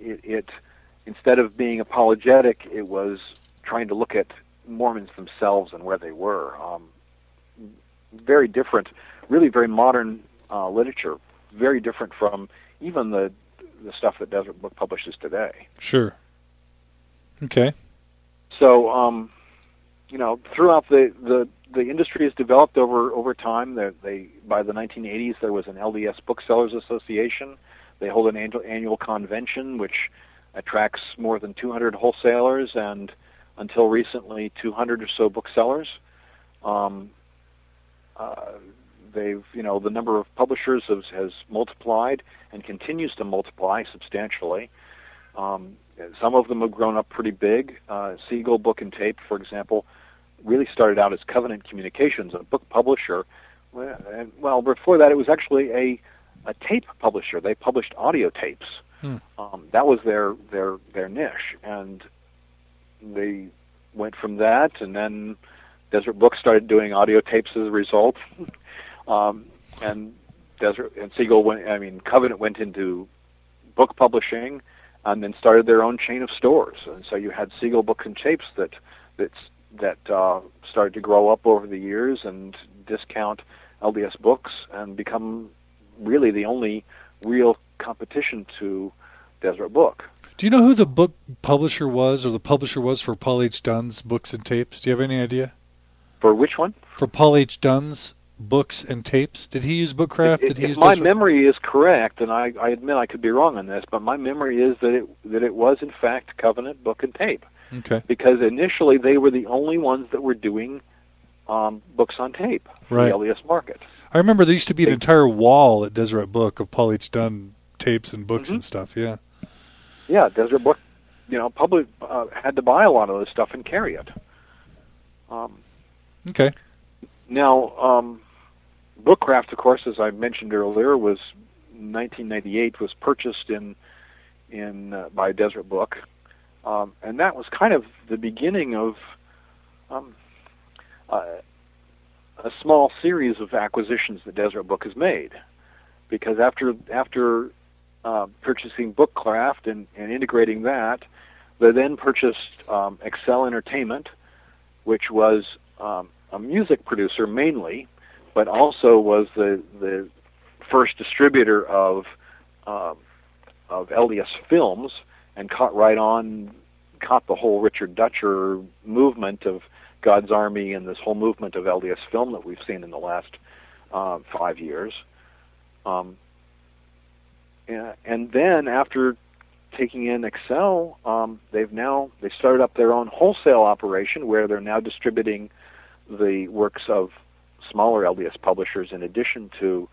Speaker 2: it, it instead of being apologetic, it was trying to look at Mormons themselves and where they were. Um, very different, really very modern uh, literature, very different from even the the stuff that Deseret Book publishes today.
Speaker 1: Sure. Okay.
Speaker 2: So, um, you know, throughout the, the the industry has developed over over time. They, they by the 1980s there was an LDS Booksellers Association. They hold an annual, annual convention which attracts more than 200 wholesalers and until recently 200 or so booksellers. Um, uh, they've you know the number of publishers has, has multiplied and continues to multiply substantially. Um, some of them have grown up pretty big. Uh, Seagull Book and Tape, for example, really started out as Covenant Communications, a book publisher. And, well, before that, it was actually a a tape publisher. They published audio tapes. Hmm. Um, that was their their their niche, and they went from that, and then Deseret Books started doing audio tapes as a result, [LAUGHS] um, and Deseret and Seagull went. I mean, Covenant went into book publishing, and then started their own chain of stores. And so you had Seagull Books and Tapes that that's that uh, started to grow up over the years and discount LDS books and become really the only real competition to Deseret Book.
Speaker 1: Do you know who the book publisher was, or the publisher was for Paul H. Dunn's books and tapes? Do you have any idea?
Speaker 2: For which one?
Speaker 1: For Paul H. Dunn's books and tapes. Did he use Bookcraft? Did he
Speaker 2: if
Speaker 1: use
Speaker 2: my
Speaker 1: Deseret?
Speaker 2: memory is correct, and I, I admit I could be wrong on this, but my memory is that it that it was in fact Covenant Book and Tape.
Speaker 1: Okay.
Speaker 2: Because initially they were the only ones that were doing um, books on tape for
Speaker 1: Right.
Speaker 2: the LDS market.
Speaker 1: I remember there used to be an entire wall at Deseret Book of Paul H. Dunn tapes and books
Speaker 2: Mhm.
Speaker 1: and stuff. Yeah.
Speaker 2: Yeah, Deseret Book, you know, public uh, had to buy a lot of this stuff and carry it. Um,
Speaker 1: Okay.
Speaker 2: now, um, Bookcraft, of course, as I mentioned earlier, was 1998 was purchased in in uh, by Deseret Book, um, and that was kind of the beginning of um, uh, a small series of acquisitions that Deseret Book has made. Because after after uh, purchasing Bookcraft and, and integrating that, they then purchased um, Excel Entertainment, which was um, a music producer mainly, but also was the the first distributor of um, of LDS films and caught right on, caught the whole Richard Dutcher movement of God's Army and this whole movement of LDS film that we've seen in the last uh, five years. Um, and, then after taking in Excel, um, they've now they started up their own wholesale operation where they're now distributing the works of smaller LDS publishers in addition to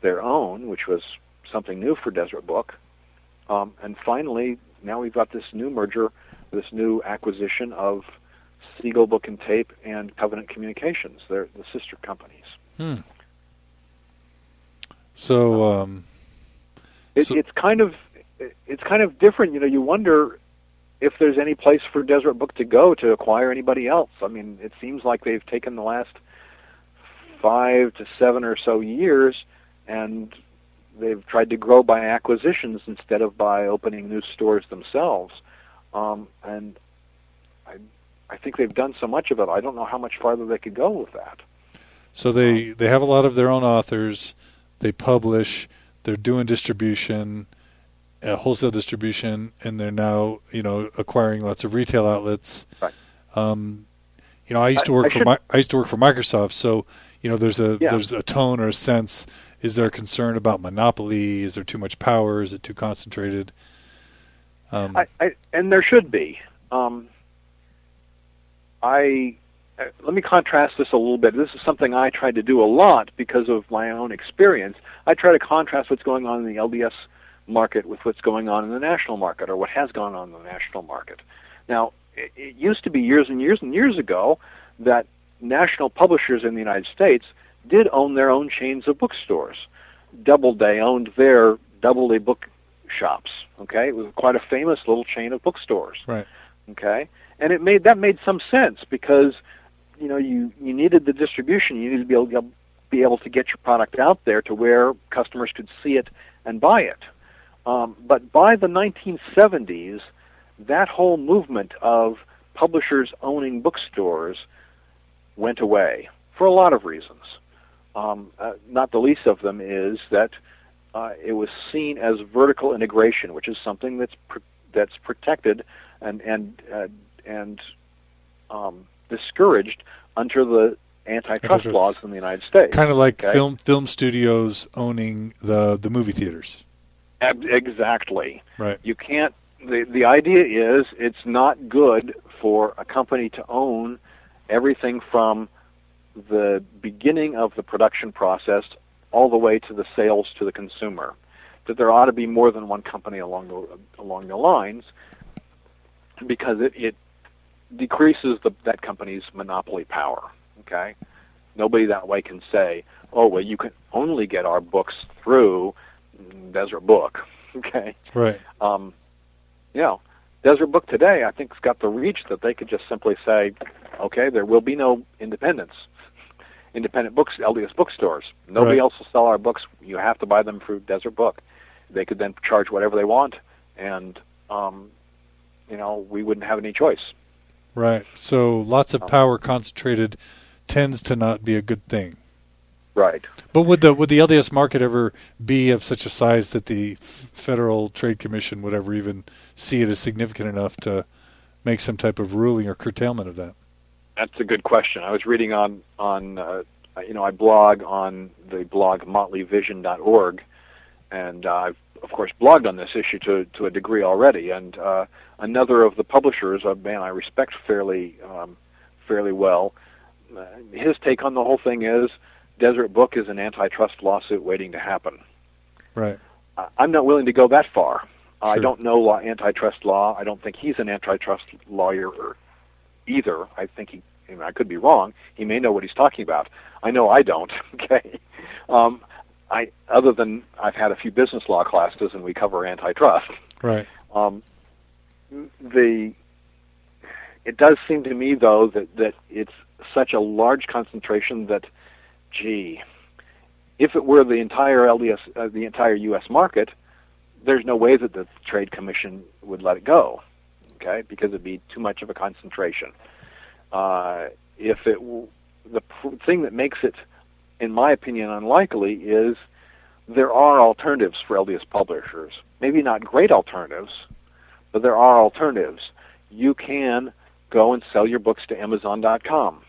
Speaker 2: their own, which was something new for Deseret Book. Um, and finally, now we've got this new merger, this new acquisition of Seagull Book and Tape and Covenant Communications. They're the sister companies.
Speaker 1: Hmm. So, um,
Speaker 2: It,
Speaker 1: So-
Speaker 2: it's kind of it's kind of different. You know, you wonder if there's any place for Deseret Book to go to acquire anybody else. I mean, it seems like they've taken the last five to seven or so years, and they've tried to grow by acquisitions instead of by opening new stores themselves. Um, and I, I think they've done so much of it. I don't know how much farther they could go with that.
Speaker 1: so they they have a lot of their own authors. They publish. They're doing distribution, uh, wholesale distribution, and they're now you know acquiring lots of retail outlets.
Speaker 2: Right.
Speaker 1: Um, you know, I used to
Speaker 2: I-
Speaker 1: work
Speaker 2: I
Speaker 1: for
Speaker 2: should-
Speaker 1: I used to work for Microsoft, so you know there's a
Speaker 2: Yeah.
Speaker 1: there's a tone or a sense. Is there a concern about monopoly? Is there too much power? Is it too concentrated? Um,
Speaker 2: I, I, and there should be. Um, I uh, let me contrast this a little bit. This is something I try to do a lot because of my own experience. I try to contrast what's going on in the LDS market with what's going on in the national market, or what has gone on in the national market. Now, it, it used to be years and years and years ago that national publishers in the United States did own their own chains of bookstores. Doubleday owned their Doubleday book shops. Okay, it was quite a famous little chain of bookstores.
Speaker 1: Right.
Speaker 2: Okay, and it made that made some sense because you know you you needed the distribution. You needed to be able to be able to get your product out there to where customers could see it and buy it. Um, but by the 1970s, that whole movement of publishers owning bookstores went away for a lot of reasons. Um, uh, not the least of them is that uh, it was seen as vertical integration, which is something that's pr- that's protected and and uh, and um, discouraged under the antitrust laws in the United States.
Speaker 1: kind of like
Speaker 2: Okay.
Speaker 1: film film studios owning the the movie theaters.
Speaker 2: Ab- Exactly.
Speaker 1: Right.
Speaker 2: You can't. The the idea is it's not good for a company to own everything from the beginning of the production process all the way to the sales to the consumer. That there ought to be more than one company along the along the lines, because it, it decreases the, that company's monopoly power. Okay, nobody that way can say, "Oh, well, you can only get our books through Deseret Book." [LAUGHS] Okay,
Speaker 1: right.
Speaker 2: Um, you know, Deseret Book today, I think, has got the reach that they could just simply say, "Okay, there will be no independence." Independent books, LDS bookstores. Nobody
Speaker 1: Right.
Speaker 2: else will sell our books. You have to buy them through Deseret Book. They could then charge whatever they want, and um, you know we wouldn't have any choice.
Speaker 1: Right. So lots of
Speaker 2: Um,
Speaker 1: power concentrated tends to not be a good thing.
Speaker 2: Right.
Speaker 1: But would the would the LDS market ever be of such a size that the Federal Trade Commission would ever even see it as significant enough to make some type of ruling or curtailment of that?
Speaker 2: That's a good question. I was reading on on uh, you know I blog on the blog motleyvision.org, and uh, I've of course blogged on this issue to to a degree already. And uh, another of the publishers, a man I respect fairly um, fairly well, uh, his take on the whole thing is Deseret Book is an antitrust lawsuit waiting to happen.
Speaker 1: Right.
Speaker 2: I'm not willing to go that far. I don't know law, antitrust law. I don't think he's an antitrust lawyer either. I think he. I, mean, I could be wrong. He may know what he's talking about. I know I don't. [LAUGHS] Okay. Um, I other than I've had a few business law classes and we cover antitrust.
Speaker 1: Right.
Speaker 2: Um, the it does seem to me though that that it's such a large concentration that, gee, if it were the entire LDS, uh, the entire U.S. market, there's no way that the Trade Commission would let it go, okay, because it'd be too much of a concentration. Uh, if it the pr- thing that makes it, in my opinion, unlikely is there are alternatives for LDS publishers. Maybe not great alternatives, but there are alternatives. You can go and sell your books to Amazon.com,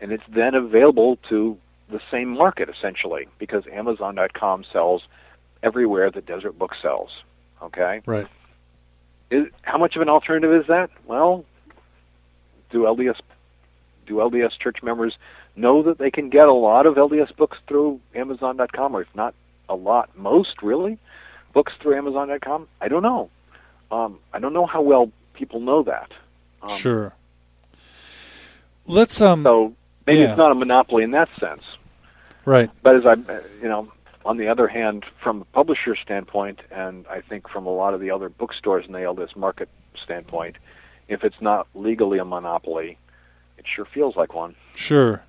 Speaker 2: and it's then available to the same market essentially because Amazon.com sells everywhere that Deseret Book sells. Okay,
Speaker 1: Right.
Speaker 2: Is, how much of an alternative is that? Well, do LDS do LDS church members know that they can get a lot of LDS books through Amazon.com, or if not a lot, most really books through Amazon.com? I don't know. Um, I don't know how well people know that. Um,
Speaker 1: sure. Let's um.
Speaker 2: So maybe
Speaker 1: Yeah.
Speaker 2: it's not a monopoly in that sense.
Speaker 1: right.
Speaker 2: But as I, you know, on the other hand, from a publisher standpoint, and I think from a lot of the other bookstores the LDS market standpoint, if it's not legally a monopoly, it sure feels like one.
Speaker 1: Sure.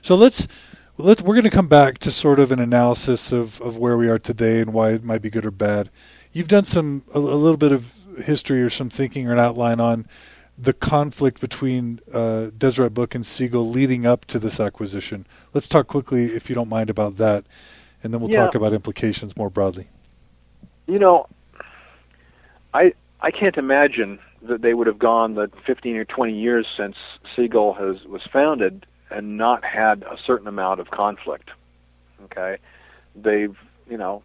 Speaker 1: So let's let's we're going to come back to sort of an analysis of of where we are today and why it might be good or bad. You've done some a, a little bit of history or some thinking or an outline on the conflict between uh, Deseret Book and Seagull leading up to this acquisition. Let's talk quickly, if you don't mind, about that, and then we'll
Speaker 2: Yeah.
Speaker 1: talk about implications more broadly.
Speaker 2: You know, I I can't imagine that they would have gone the 15 or 20 years since Seagull has was founded and not had a certain amount of conflict. Okay, they've you know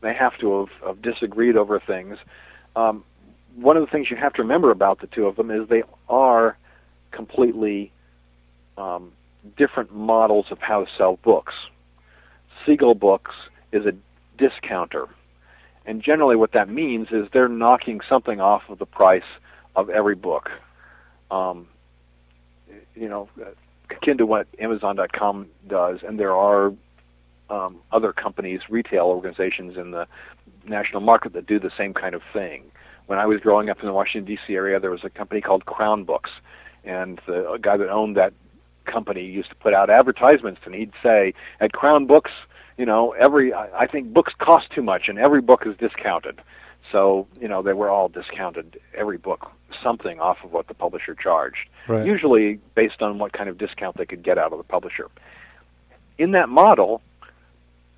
Speaker 2: they have to have, have disagreed over things. Um, one of the things you have to remember about the two of them is they are completely um, different models of how to sell books. Seagull Books is a discounter. And generally, what that means is they're knocking something off of the price of every book. Um, you know, akin to what Amazon.com does, and there are um, other companies, retail organizations in the national market that do the same kind of thing. When I was growing up in the Washington D.C. area, there was a company called Crown Books, and the guy that owned that company used to put out advertisements, and he'd say, "At Crown Books, you know, every I I think books cost too much, and every book is discounted." So you know, they were all discounted. Every book, something off of what the publisher charged,
Speaker 1: Right.
Speaker 2: usually based on what kind of discount they could get out of the publisher. In that model,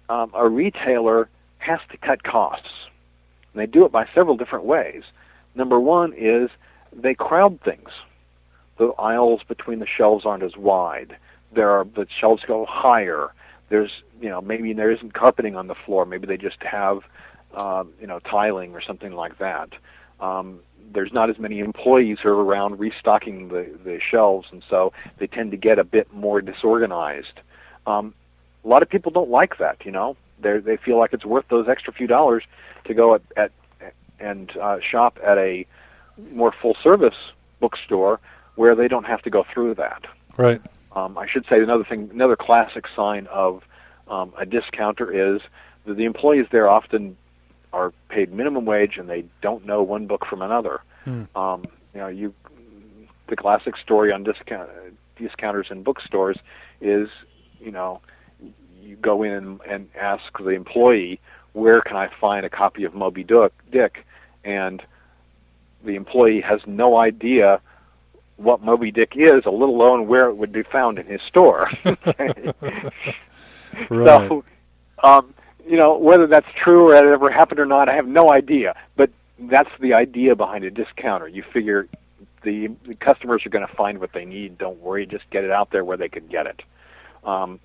Speaker 2: um, a retailer has to cut costs. And they do it by several different ways. Number one is they crowd things. The aisles between the shelves aren't as wide. There are the shelves go higher. There's you know maybe there isn't carpeting on the floor. Maybe they just have um, you know tiling or something like that. Um, there's not as many employees who are around restocking the, the shelves, and so they tend to get a bit more disorganized. Um, a lot of people don't like that. You know, they they feel like it's worth those extra few dollars to go at, at and uh, shop at a more full service bookstore where they don't have to go through that.
Speaker 1: Right.
Speaker 2: Um, I should say another thing, another classic sign of um, a discounter is that the employees there often are paid minimum wage and they don't know one book from another.
Speaker 1: Hmm.
Speaker 2: Um, you know, you the classic story on discount discounters and bookstores is, you know, you go in and ask the employee, where can I find a copy of Moby Dick? And the employee has no idea what Moby Dick is, let alone where it would be found in his store. [LAUGHS] [LAUGHS]
Speaker 1: right.
Speaker 2: So, um, you know, whether that's true or it ever happened or not, I have no idea. But that's the idea behind a discounter. You figure the, the customers are going to find what they need. Don't worry, just get it out there where they can get it. Um,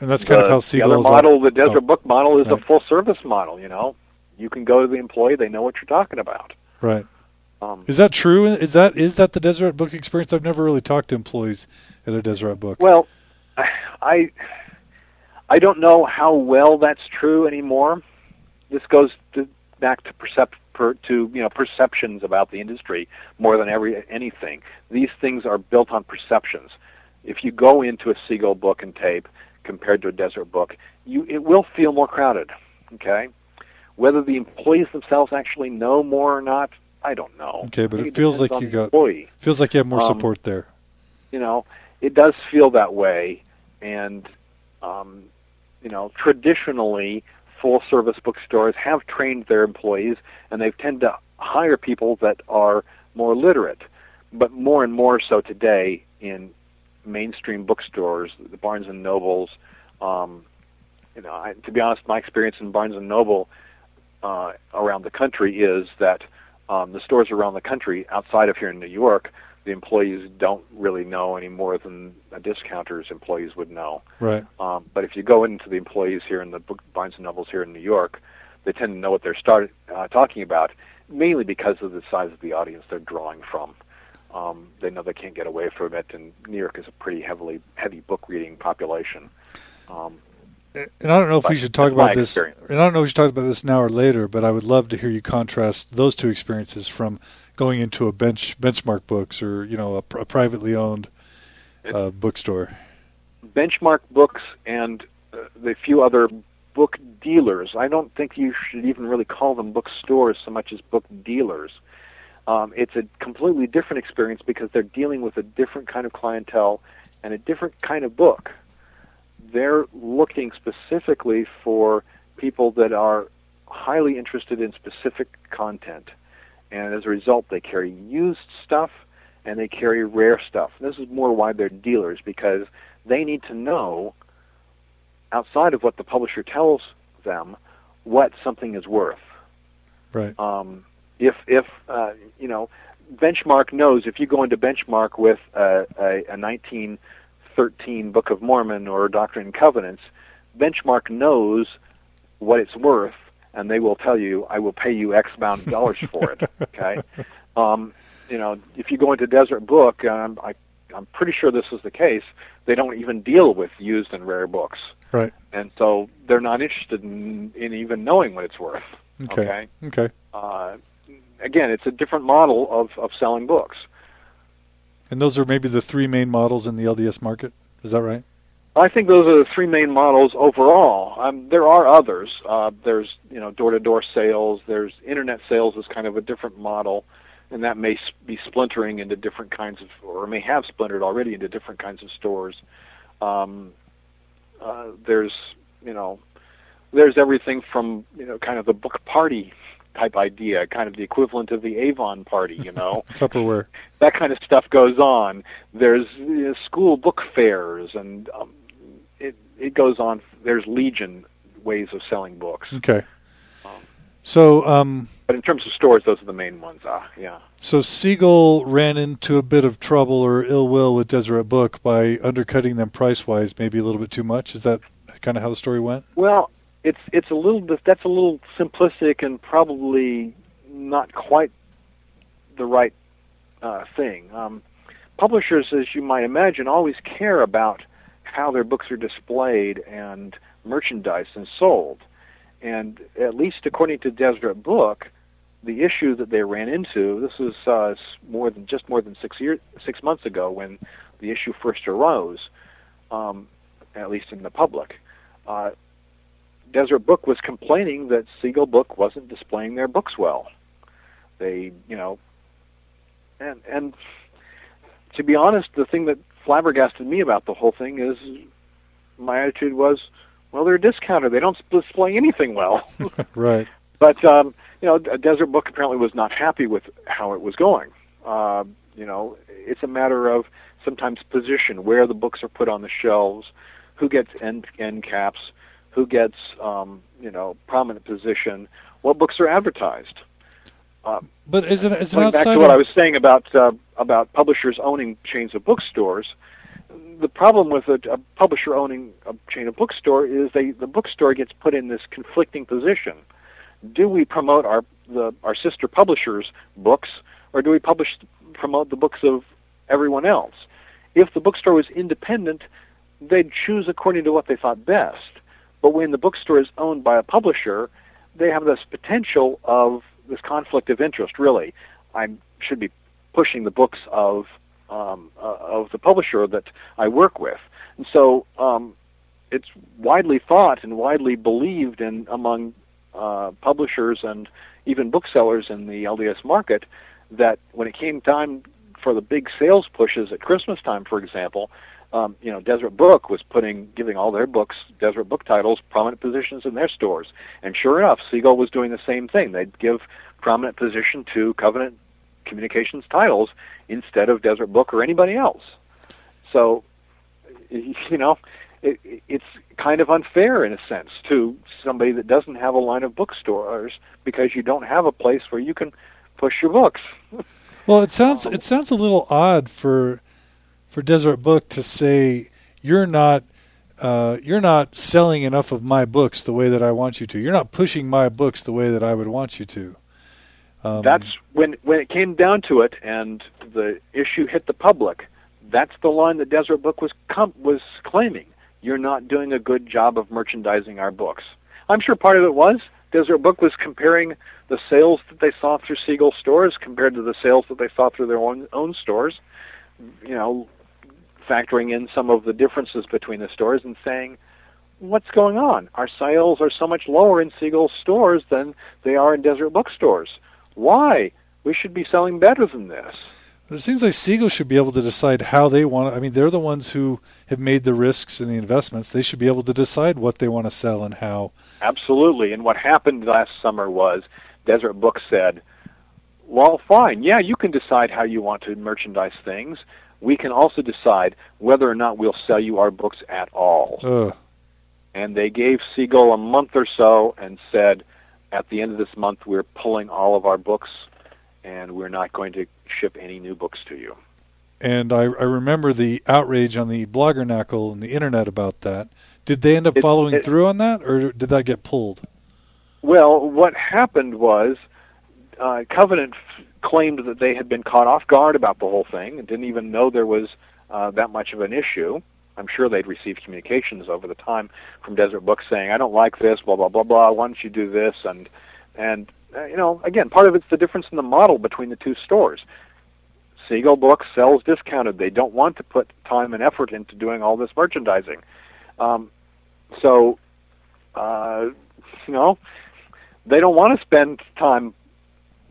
Speaker 1: and that's kind
Speaker 2: the,
Speaker 1: of how Seagull
Speaker 2: the other model, the Deseret
Speaker 1: oh,
Speaker 2: Book model, is
Speaker 1: right.
Speaker 2: a full service model. You know, you can go to the employee; they know what you're talking about.
Speaker 1: Right.
Speaker 2: Um,
Speaker 1: Is that true? Is that is that the Deseret Book experience? I've never really talked to employees at a Deseret Book.
Speaker 2: Well, I I don't know how well that's true anymore. This goes to, back to percep- per, to you know perceptions about the industry more than every anything. These things are built on perceptions. If you go into a Seagull book and tape compared to a Deseret book, you it will feel more crowded. Okay, whether the employees themselves actually know more or not, I don't know.
Speaker 1: Okay, but
Speaker 2: I
Speaker 1: it feels like you got-
Speaker 2: employee.
Speaker 1: Feels like you have more
Speaker 2: Um,
Speaker 1: support there.
Speaker 2: you know, it does feel that way. And, um, you know, traditionally, full service bookstores have trained their employees and they tend to hire people that are more literate. But more and more so today in mainstream bookstores, the Barnes and Nobles. Um, you know, I, to be honest, my experience in Barnes and Noble uh, around the country is that um, the stores around the country, outside of here in New York, the employees don't really know any more than a discounter's employees would know.
Speaker 1: Right.
Speaker 2: Um, but if you go into the employees here in the book, Barnes and Nobles here in New York, they tend to know what they're start, uh, talking about, mainly because of the size of the audience they're drawing from. Um, they know they can't get away from it, and New York is a pretty heavily heavy book reading population. Um,
Speaker 1: And I don't know if we should talk about this.
Speaker 2: experience.
Speaker 1: And I don't know if we should talk about this now or later, but I would love to hear you contrast those two experiences from going into a bench benchmark books or you know a, a privately owned uh, bookstore.
Speaker 2: benchmark books and uh, the few other book dealers. I don't think you should even really call them bookstores so much as book dealers. Um, it's a completely different experience because they're dealing with a different kind of clientele and a different kind of book. They're looking specifically for people that are highly interested in specific content. And as a result, they carry used stuff and they carry rare stuff. This is more why they're dealers because they need to know outside of what the publisher tells them what something is worth.
Speaker 1: Right.
Speaker 2: Um, if if uh, you know, Benchmark knows if you go into Benchmark with a, a, a 1913 Book of Mormon or Doctrine and Covenants, Benchmark knows what it's worth, and they will tell you, "I will pay you X amount of dollars [LAUGHS] for it." Okay. Um, you know, if you go into Deseret Book, um, I, I'm pretty sure this is the case. They don't even deal with used and rare books,
Speaker 1: Right.
Speaker 2: and so they're not interested in, in even knowing what it's worth.
Speaker 1: Okay.
Speaker 2: Okay.
Speaker 1: Okay.
Speaker 2: Uh, again, it's a different model of, of selling books.
Speaker 1: And those are maybe the three main models in the LDS market. Is that right?
Speaker 2: I think those are the three main models overall. Um, there are others. Uh, there's you know door-to-door sales. There's internet sales is kind of a different model, and that may be splintering into different kinds of, or may have splintered already into different kinds of stores. Um, uh, there's you know there's everything from you know kind of the book party type idea, kind of the equivalent of the Avon party, you know. [LAUGHS]
Speaker 1: Tupperware.
Speaker 2: that kind of stuff goes on. There's you know, school book fairs, and um, it it goes on. There's legion ways of selling books,
Speaker 1: Okay. So, um,
Speaker 2: but in terms of stores, those are the main ones. Ah, yeah.
Speaker 1: so Seagull ran into a bit of trouble or ill will with Deseret Book by undercutting them price wise, maybe a little bit too much. Is that kind of how the story went?
Speaker 2: Well, it's it's a little bit that's a little simplistic and probably not quite the right uh, thing. Um, publishers, as you might imagine, always care about how their books are displayed and merchandised and sold. And at least according to Deseret Book, the issue that they ran into. This was uh, more than just more than six years, six months ago when the issue first arose, um, at least in the public. Uh, Deseret Book was complaining that Seagull Book wasn't displaying their books well. They, you know, and and to be honest, the thing that flabbergasted me about the whole thing is my attitude was, well, they're a discounter. They don't display anything well. [LAUGHS] [LAUGHS]
Speaker 1: right.
Speaker 2: But um, you know, Deseret Book apparently was not happy with how it was going. Uh, you know, it's a matter of sometimes position, where the books are put on the shelves, who gets end end caps, who gets um, you know prominent position, what books are advertised.
Speaker 1: Uh, but is it is it
Speaker 2: back to what I was saying about uh, about publishers owning chains of bookstores? The problem with a, a publisher owning a chain of bookstore is they the bookstore gets put in this conflicting position do we promote our the our sister publishers' books, or do we publish promote the books of everyone else? If the bookstore was independent, they'd choose according to what they thought best. But when the bookstore is owned by a publisher, they have this potential of this conflict of interest. Really, I should be pushing the books of um, uh, of the publisher that I work with, and so um, it's widely thought and widely believed in among uh, publishers and even booksellers in the LDS market that when it came time for the big sales pushes at Christmas time, for example, um, you know, Deseret Book was putting, giving all their books, Deseret Book titles, prominent positions in their stores. And sure enough, Seagull was doing the same thing. They'd give prominent position to Covenant Communications titles instead of Deseret Book or anybody else. So, you know, it, it's kind of unfair in a sense to somebody that doesn't have a line of bookstores because you don't have a place where you can push your books. [LAUGHS]
Speaker 1: well, it sounds it sounds a little odd for for Deseret Book to say you're not uh, you're not selling enough of my books the way that I want you to. You're not pushing my books the way that I would want you to.
Speaker 2: Um, that's when when it came down to it, and the issue hit the public. That's the line that Deseret Book was com- was claiming you're not doing a good job of merchandising our books. I'm sure part of it was Deseret Book was comparing the sales that they saw through Seagull stores compared to the sales that they saw through their own, own stores. You know, factoring in some of the differences between the stores and saying, what's going on? Our sales are so much lower in Seagull stores than they are in Deseret bookstores. Why? We should be selling better than this.
Speaker 1: It seems like Seagull should be able to decide how they want. I mean, they're the ones who have made the risks and the investments. They should be able to decide what they want to sell and how.
Speaker 2: Absolutely. And what happened last summer was Deseret Book said, "Well, fine. Yeah, you can decide how you want to merchandise things. We can also decide whether or not we'll sell you our books at all."
Speaker 1: Ugh.
Speaker 2: And they gave Seagull a month or so and said, "At the end of this month, we're pulling all of our books." and we're not going to ship any new books to you.
Speaker 1: And I, I remember the outrage on the Bloggernacle and the internet about that. Did they end up it, following it, through on that, or did that get pulled?
Speaker 2: Well, what happened was uh, Covenant f- claimed that they had been caught off guard about the whole thing and didn't even know there was uh, that much of an issue. I'm sure they'd received communications over the time from Deseret Books saying, "I don't like this, blah blah blah blah. Why don't you do this?" and and uh, you know, again, part of it's the difference in the model between the two stores. Seagull Books sells discounted. They don't want to put time and effort into doing all this merchandising. Um, so, uh, you know, they don't want to spend time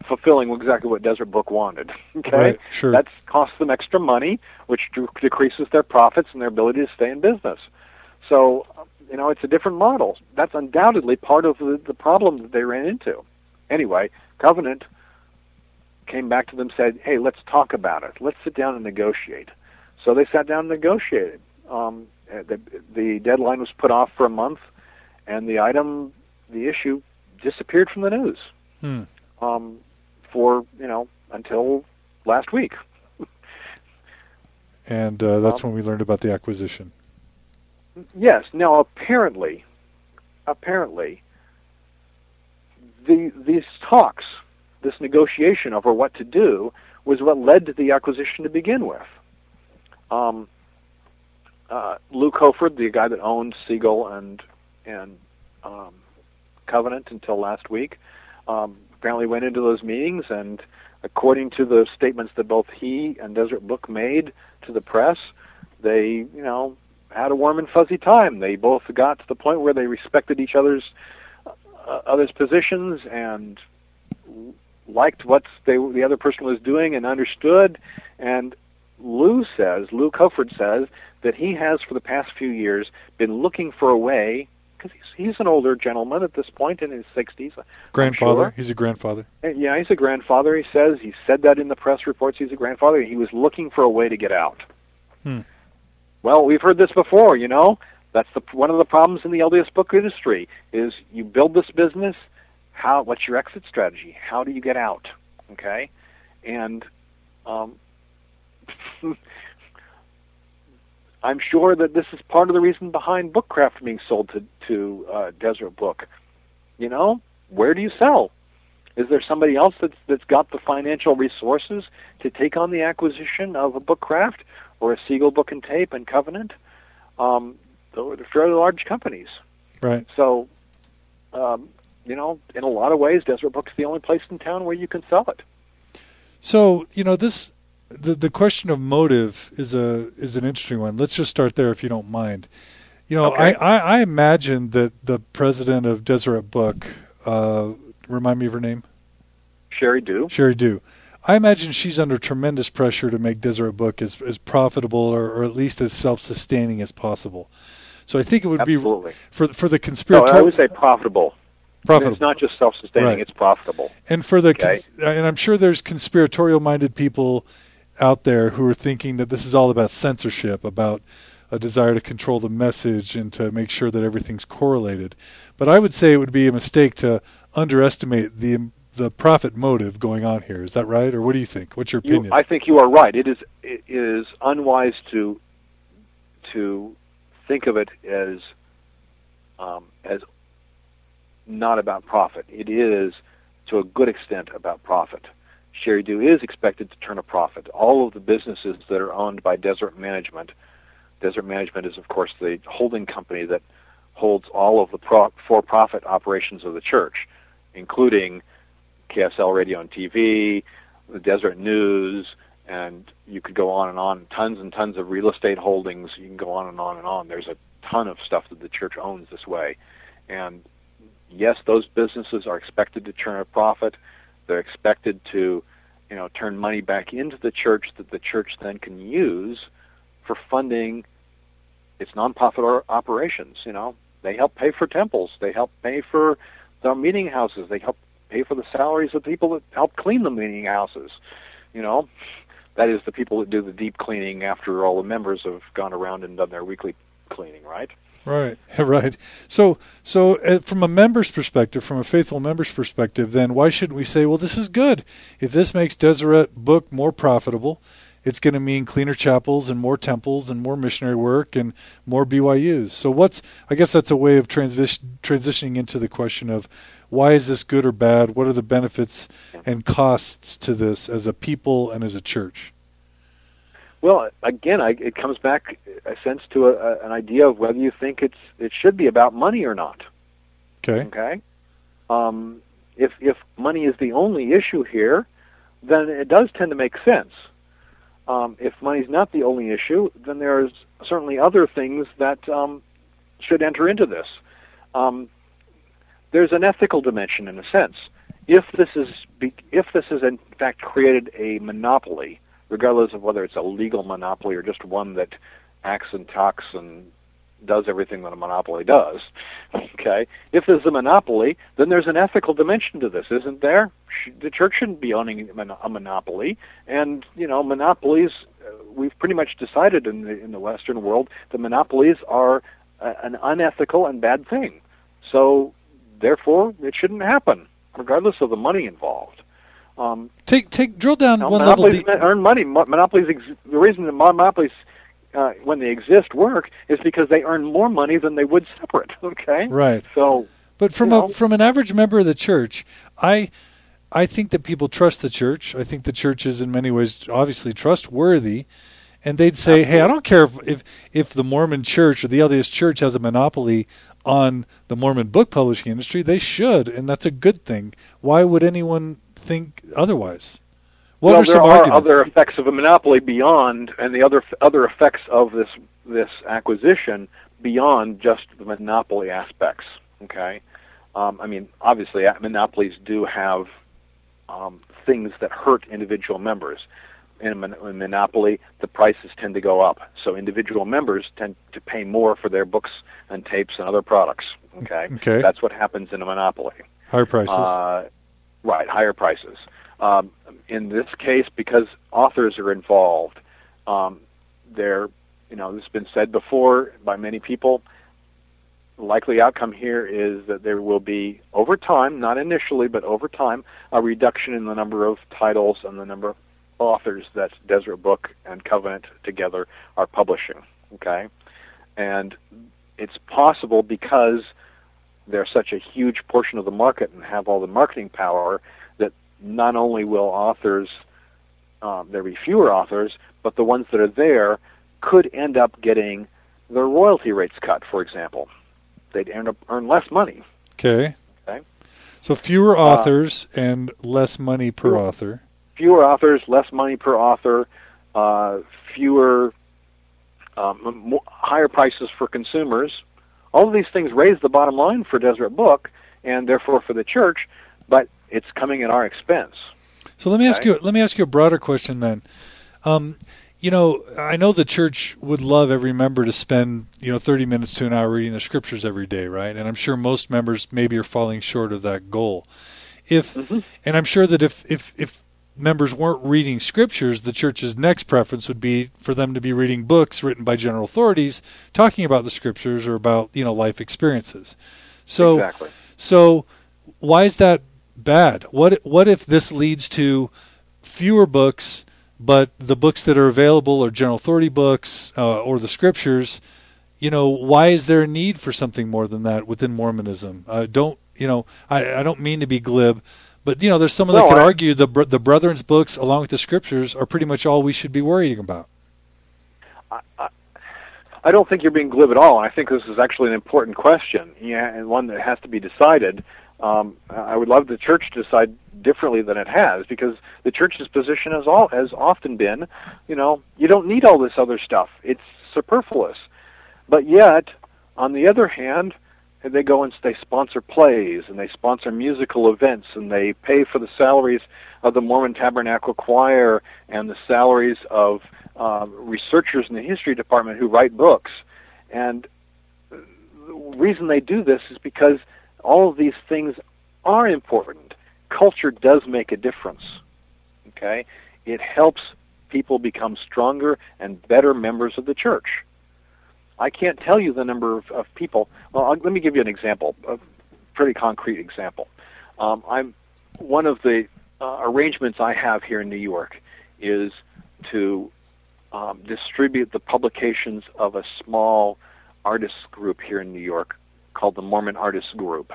Speaker 2: fulfilling exactly what Deseret Book wanted. [LAUGHS] Okay,
Speaker 1: right, sure.
Speaker 2: That costs them extra money, which decreases their profits and their ability to stay in business. So, you know, it's a different model. That's undoubtedly part of the, the problem that they ran into anyway, Covenant came back to them and said, "Hey, let's talk about it. Let's sit down and negotiate." So they sat down and negotiated. Um, the, the deadline was put off for a month, and the item, the issue, disappeared from the news
Speaker 1: hmm.
Speaker 2: um, for you know until last week.
Speaker 1: and uh, that's um, when we learned about the acquisition.
Speaker 2: Yes. Now, apparently, apparently, the, these talks, this negotiation over what to do, was what led to the acquisition to begin with. Um, uh, Luke Hoford, the guy that owned Seagull and and um, Covenant until last week, um, apparently went into those meetings, and according to the statements that both he and Deseret Book made to the press, they, you know, had a warm and fuzzy time. They both got to the point where they respected each other's uh, other's positions and liked what they, the other person was doing and understood. And Lou says, Lou Cofford says that he has for the past few years been looking for a way because he's, he's an older gentleman at this point in his 60s.
Speaker 1: Grandfather.
Speaker 2: Sure.
Speaker 1: He's a grandfather.
Speaker 2: Yeah, he's a grandfather. He says he said that in the press reports. He's a grandfather. He was looking for a way to get out.
Speaker 1: Hmm.
Speaker 2: Well, we've heard this before. You know, that's the one of the problems in the LDS book industry is you build this business. How? What's your exit strategy? How do you get out? Okay, and um, [LAUGHS] I'm sure that this is part of the reason behind Bookcraft being sold to to uh, Deseret Book. You know, where do you sell? Is there somebody else that's that's got the financial resources to take on the acquisition of a Bookcraft or a Seagull Book and Tape and Covenant? Um, they're fairly large companies.
Speaker 1: Right.
Speaker 2: So, um, you know, in a lot of ways, Deseret Book's the only place in town where you can sell it.
Speaker 1: So, you know, this the the question of motive is a is an interesting one. Let's just start there, if you don't mind. You know,
Speaker 2: okay.
Speaker 1: I, I, I imagine that the president of Deseret Book, uh, remind me of her name.
Speaker 2: Sheri Dew.
Speaker 1: Sheri Dew. I imagine she's under tremendous pressure to make Deseret Book as as profitable or, or at least as self sustaining as possible. So I think it would
Speaker 2: Absolutely.
Speaker 1: be for for the conspiratorial.
Speaker 2: No, I would say profitable.
Speaker 1: Profitable.
Speaker 2: It's not just self-sustaining;
Speaker 1: Right.
Speaker 2: it's profitable.
Speaker 1: And for the
Speaker 2: Okay.
Speaker 1: and I'm sure there's conspiratorial minded people out there who are thinking that this is all about censorship, about a desire to control the message and to make sure that everything's correlated. But I would say it would be a mistake to underestimate the the profit motive going on here. Is that right, or what do you think? What's your
Speaker 2: You,
Speaker 1: opinion?
Speaker 2: I think you are right. It is it is unwise to to think of it as um, as not about profit. It is to a good extent about profit. Sheri Dew is expected to turn a profit. All of the businesses that are owned by Deseret Management, Deseret Management is of course the holding company that holds all of the pro- for-profit operations of the church, including KSL Radio and TV, the Deseret News, and you could go on and on. Tons and tons of real estate holdings. You can go on and on and on. There's a ton of stuff that the church owns this way, and yes, those businesses are expected to turn a profit. They're expected to, you know, turn money back into the church that the church then can use for funding its nonprofit operations. You know, they help pay for temples. They help pay for the meeting houses. They help pay for the salaries of people that help clean the meeting houses. You know, that is the people that do the deep cleaning after all the members have gone around and done their weekly cleaning, right?
Speaker 1: Right, [LAUGHS] right. So, so uh, from a member's perspective, from a faithful member's perspective, then why shouldn't we say, well, this is good? If this makes Deseret Book more profitable, it's going to mean cleaner chapels and more temples and more missionary work and more BYUs. So, what's? I guess that's a way of transition transitioning into the question of why is this good or bad? What are the benefits and costs to this as a people and as a church?
Speaker 2: Well, again, I, it comes back, a sense to a, a, an idea of whether you think it's it should be about money or not.
Speaker 1: Okay.
Speaker 2: Okay. Um, if if money is the only issue here, then it does tend to make sense. Um, if money's not the only issue, then there's certainly other things that um, should enter into this. Um, there's an ethical dimension, in a sense. If this is be, if this is in fact created a monopoly, regardless of whether it's a legal monopoly or just one that acts and talks and does everything that a monopoly does. [LAUGHS] Okay, if there's a monopoly, then there's an ethical dimension to this, isn't there? The church shouldn't be owning a monopoly, and you know, monopolies. Uh, we've pretty much decided in the in the Western world that monopolies are an unethical and bad thing. So, therefore, it shouldn't happen, regardless of the money involved. Um,
Speaker 1: Take take drill down
Speaker 2: now,
Speaker 1: one level deep.
Speaker 2: earn money. Monopolies. Ex- the reason that monopolies, uh, when they exist, work is because they earn more money than they would separate. [LAUGHS] Okay.
Speaker 1: Right.
Speaker 2: So
Speaker 1: But from
Speaker 2: you
Speaker 1: a
Speaker 2: know.
Speaker 1: from an average member of the church, I I think that people trust the church. I think the church is in many ways obviously trustworthy, and they'd say, "Hey, I don't care if, if if the Mormon Church or the LDS Church has a monopoly on the Mormon book publishing industry. They should, and that's a good thing. Why would anyone think otherwise?"
Speaker 2: What well, are there are arguments? other effects of a monopoly beyond, and the other other effects of this this acquisition beyond just the monopoly aspects. Okay, um, I mean, obviously, monopolies do have um, things that hurt individual members. In a, mon- in a monopoly, the prices tend to go up, so individual members tend to pay more for their books and tapes and other products. Okay,
Speaker 1: okay.
Speaker 2: that's what happens in a monopoly.
Speaker 1: Higher prices. Uh,
Speaker 2: right, higher prices. Um, in this case, because authors are involved, um, they're, you know, this has been said before by many people. Likely outcome here is that there will be, over time, not initially, but over time, a reduction in the number of titles and the number of authors that Deseret Book and Covenant together are publishing. Okay, and it's possible because they're such a huge portion of the market and have all the marketing power that not only will authors um, there be fewer authors, but the ones that are there could end up getting their royalty rates cut. For example, they'd end up earn less money.
Speaker 1: Okay.
Speaker 2: Okay.
Speaker 1: So fewer uh, authors uh, and less money per fewer, author.
Speaker 2: Fewer authors, less money per author, uh, fewer, um, more, higher prices for consumers. All of these things raise the bottom line for Deseret Book and therefore for the church, but it's coming at our expense.
Speaker 1: So let me ask you. Let me ask you a broader question then. Um, you know, I know the church would love every member to spend you know 30 minutes to an hour reading the scriptures every day, right? And I'm sure most members maybe are falling short of that goal. If mm-hmm. and I'm sure that if if if members weren't reading scriptures, the church's next preference would be for them to be reading books written by general authorities talking about the scriptures or about you know life experiences. So
Speaker 2: exactly.
Speaker 1: so why is that bad? What what if this leads to fewer books, but the books that are available are general authority books uh, or the scriptures? You know, why is there a need for something more than that within Mormonism? Uh, don't you know? I, I don't mean to be glib, but you know, there's someone no, that could I, argue the the Brethren's books along with the scriptures are pretty much all we should be worrying about.
Speaker 2: I, I don't think you're being glib at all. I think this is actually an important question, yeah, and one that has to be decided. Um, I would love the church to decide differently than it has, because the church's position has all has often been, you know, you don't need all this other stuff; it's superfluous. But yet, on the other hand, they go and they sponsor plays and they sponsor musical events and they pay for the salaries of the Mormon Tabernacle Choir and the salaries of uh, researchers in the history department who write books. And the reason they do this is because all of these things are important. Culture does make a difference. Okay? It helps people become stronger and better members of the church. I can't tell you the number of, of people. Well, I'll, let me give you an example, a pretty concrete example. Um, I'm one of the uh, arrangements I have here in New York is to um, distribute the publications of a small artists group here in New York called the Mormon Artists Group.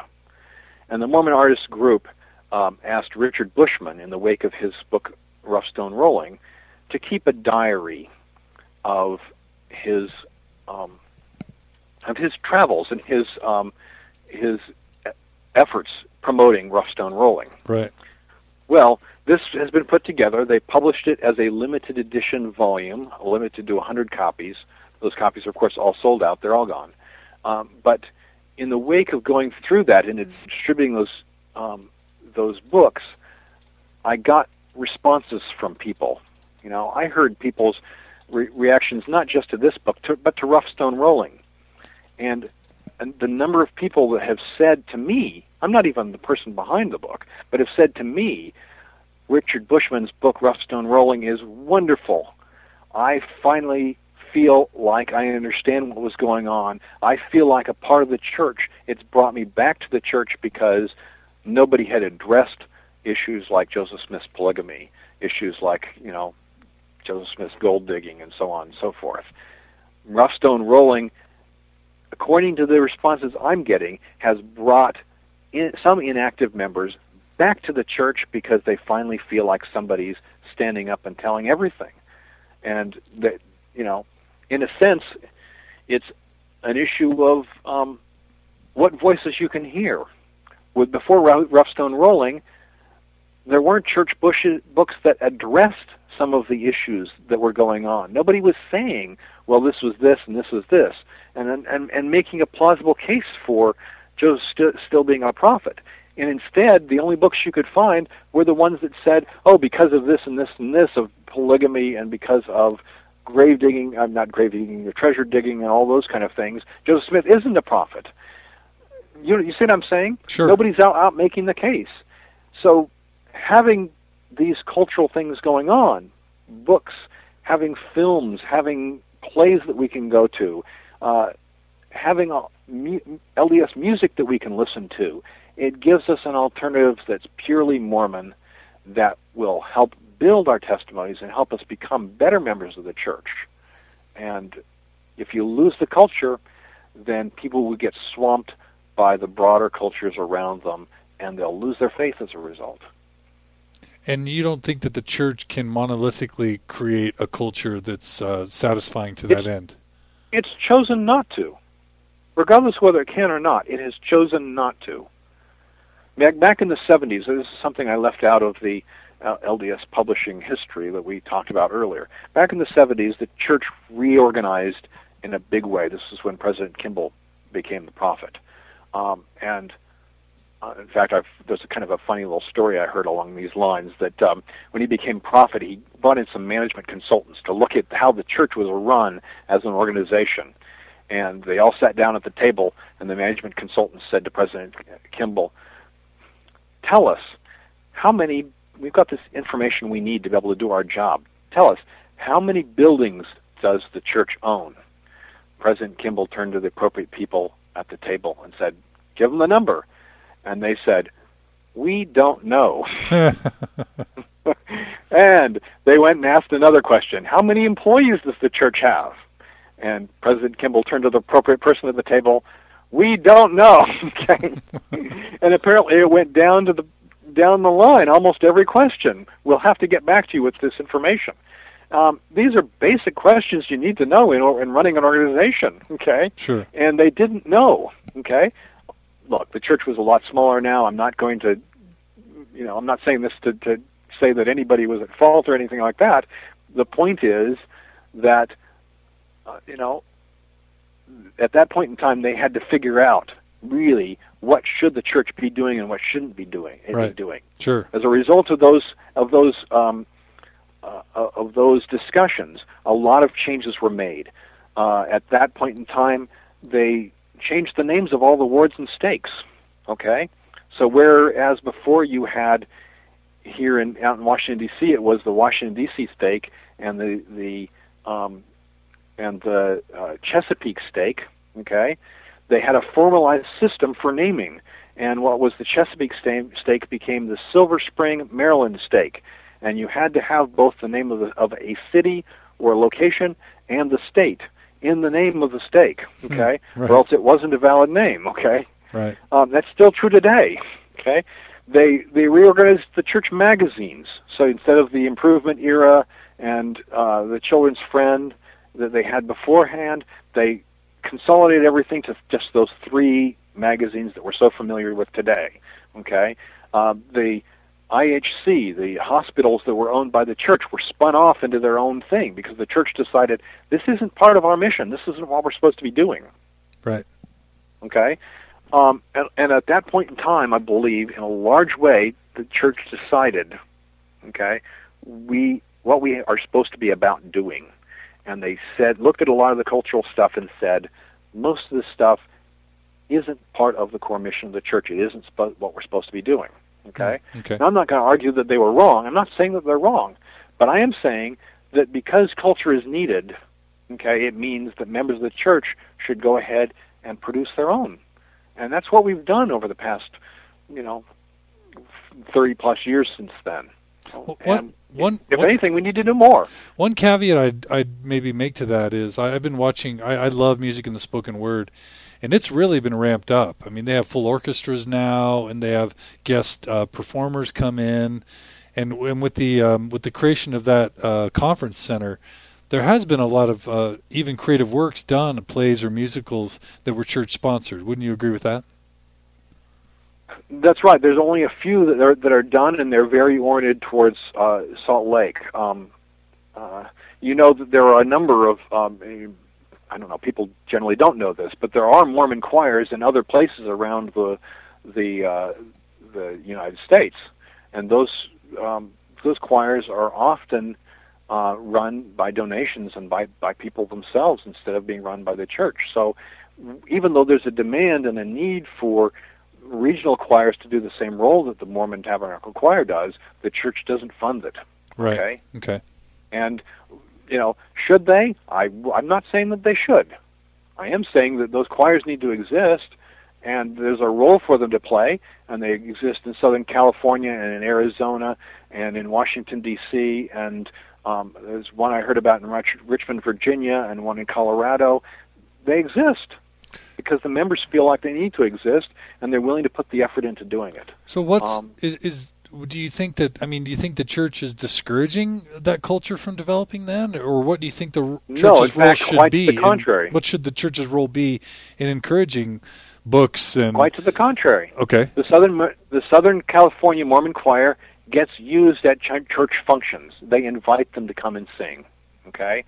Speaker 2: And the Mormon Artists Group um, asked Richard Bushman, in the wake of his book Rough Stone Rolling, to keep a diary of his um, of his travels and his um, his efforts promoting Rough Stone Rolling.
Speaker 1: Right.
Speaker 2: Well, this has been put together. They published it as a limited edition volume, limited to 100 copies. Those copies are, of course, all sold out. They're all gone. Um, but in the wake of going through that and distributing those um, those books, I got responses from people. You know, I heard people's re- reactions not just to this book, to, but to Rough Stone Rolling, and and the number of people that have said to me, I'm not even the person behind the book, but have said to me, Richard Bushman's book Rough Stone Rolling is wonderful. I finally feel like I understand what was going on. I feel like a part of the church. It's brought me back to the church because nobody had addressed issues like Joseph Smith's polygamy, issues like, you know, Joseph Smith's gold digging, and so on and so forth. Rough Stone Rolling, according to the responses I'm getting, has brought in, some inactive members back to the church because they finally feel like somebody's standing up and telling everything. And that you know, in a sense, it's an issue of um, what voices you can hear. With before Rough Stone Rolling, there weren't church bushes, books that addressed some of the issues that were going on. Nobody was saying, "Well, this was this and this was this," and and and making a plausible case for Joseph st- still being a prophet. And instead, the only books you could find were the ones that said, "Oh, because of this and this and this of polygamy, and because of grave digging, I'm not grave digging, or treasure digging, and all those kind of things, Joseph Smith isn't a prophet." You you see what I'm saying?
Speaker 1: Sure.
Speaker 2: Nobody's out out making the case. So having these cultural things going on, books, having films, having plays that we can go to, uh, having a, mu- LDS music that we can listen to, it gives us an alternative that's purely Mormon that will help build our testimonies and help us become better members of the church. And if you lose the culture, then people will get swamped by the broader cultures around them and they'll lose their faith as a result.
Speaker 1: And you don't think that the church can monolithically create a culture that's uh, satisfying to that
Speaker 2: it's,
Speaker 1: end?
Speaker 2: It's chosen not to. Regardless whether it can or not, it has chosen not to. Back, back in the 70s, this is something I left out of the uh, LDS publishing history that we talked about earlier. Back in the 70s, the church reorganized in a big way. This is when President Kimball became the prophet. Um, and uh, in fact, I've, there's a kind of a funny little story I heard along these lines that um, when he became prophet, he brought in some management consultants to look at how the church was run as an organization. And they all sat down at the table, and the management consultants said to President Kimball, Tell us how many, we've got this information we need to be able to do our job. Tell us, how many buildings does the church own? President Kimball turned to the appropriate people at the table and said, Give them the number and they said, "We don't know." [LAUGHS] and they went and asked another question: How many employees does the church have? And President Kimball turned to the appropriate person at the table. We don't know. [LAUGHS] okay, and apparently it went down to the down the line. Almost every question. We'll have to get back to you with this information. Um, these are basic questions you need to know in, in running an organization. Okay.
Speaker 1: Sure.
Speaker 2: And they didn't know. Okay look, the church was a lot smaller now. I'm not going to, you know, I'm not saying this to, to say that anybody was at fault or anything like that. The point is that, uh, you know, at that point in time, they had to figure out really what should the church be doing and what shouldn't be doing.
Speaker 1: Right.
Speaker 2: Be doing.
Speaker 1: Sure.
Speaker 2: As a result of those of those um, uh, of those discussions, a lot of changes were made. Uh, at that point in time, they changed the names of all the wards and stakes. Okay, so whereas before you had here in out in Washington D.C. it was the Washington D.C. stake and the the um, and the uh, Chesapeake stake. Okay, they had a formalized system for naming, and what was the Chesapeake stake became the Silver Spring, Maryland stake, and you had to have both the name of the, of a city or location and the state in the name of the stake, hmm, okay, right. or else it wasn't a valid name, okay.
Speaker 1: Right.
Speaker 2: Um, that's still true today, okay. They they reorganized the church magazines, so instead of the Improvement Era and uh, the Children's Friend that they had beforehand, they consolidated everything to just those three magazines that we're so familiar with today. Okay, uh, the IHC, the hospitals that were owned by the church, were spun off into their own thing because the church decided this isn't part of our mission. This isn't what we're supposed to be doing.
Speaker 1: Right.
Speaker 2: Okay. Um, and, and at that point in time, I believe, in a large way, the church decided, okay, we what we are supposed to be about doing, and they said, looked at a lot of the cultural stuff and said, most of this stuff isn't part of the core mission of the church. It isn't sp- what we're supposed to be doing. Okay.
Speaker 1: Mm, okay.
Speaker 2: I'm not going to argue that they were wrong. I'm not saying that they're wrong, but I am saying that because culture is needed, okay, it means that members of the church should go ahead and produce their own, and that's what we've done over the past, you know, thirty plus years since then.
Speaker 1: Well, one,
Speaker 2: one, if
Speaker 1: one,
Speaker 2: anything, we need to do more.
Speaker 1: One caveat I'd, I'd maybe make to that is I, have been watching. I, I love music in the spoken word, and it's really been ramped up. I mean, they have full orchestras now, and they have guest uh, performers come in, and and with the um, with the creation of that uh, conference center, there has been a lot of uh, even creative works done, plays or musicals that were church sponsored. Wouldn't you agree with that?
Speaker 2: That's right. There's only a few that are that are done, and they're very oriented towards uh, Salt Lake. Um, uh, you know that there are a number of um, I don't know. People generally don't know this, but there are Mormon choirs in other places around the the uh, the United States, and those um, those choirs are often uh, run by donations and by by people themselves instead of being run by the church. So, even though there's a demand and a need for regional choirs to do the same role that the Mormon Tabernacle Choir does, the church doesn't fund it.
Speaker 1: Right.
Speaker 2: Okay.
Speaker 1: Okay.
Speaker 2: And you know, should they? I, I'm not saying that they should. I am saying that those choirs need to exist, and there's a role for them to play, and they exist in Southern California and in Arizona and in Washington D.C. and um, there's one I heard about in Rich- Richmond, Virginia, and one in Colorado. They exist because the members feel like they need to exist, and they're willing to put the effort into doing it.
Speaker 1: So, what's um, is, is do you think that I mean, do you think the church is discouraging that culture from developing then, or what do you think the church's
Speaker 2: no,
Speaker 1: role
Speaker 2: fact,
Speaker 1: should be?
Speaker 2: the contrary.
Speaker 1: what should the church's role be in encouraging books and?
Speaker 2: Quite to the contrary.
Speaker 1: Okay.
Speaker 2: The southern the Southern California Mormon Choir gets used at church functions. They invite them to come and sing. Okay.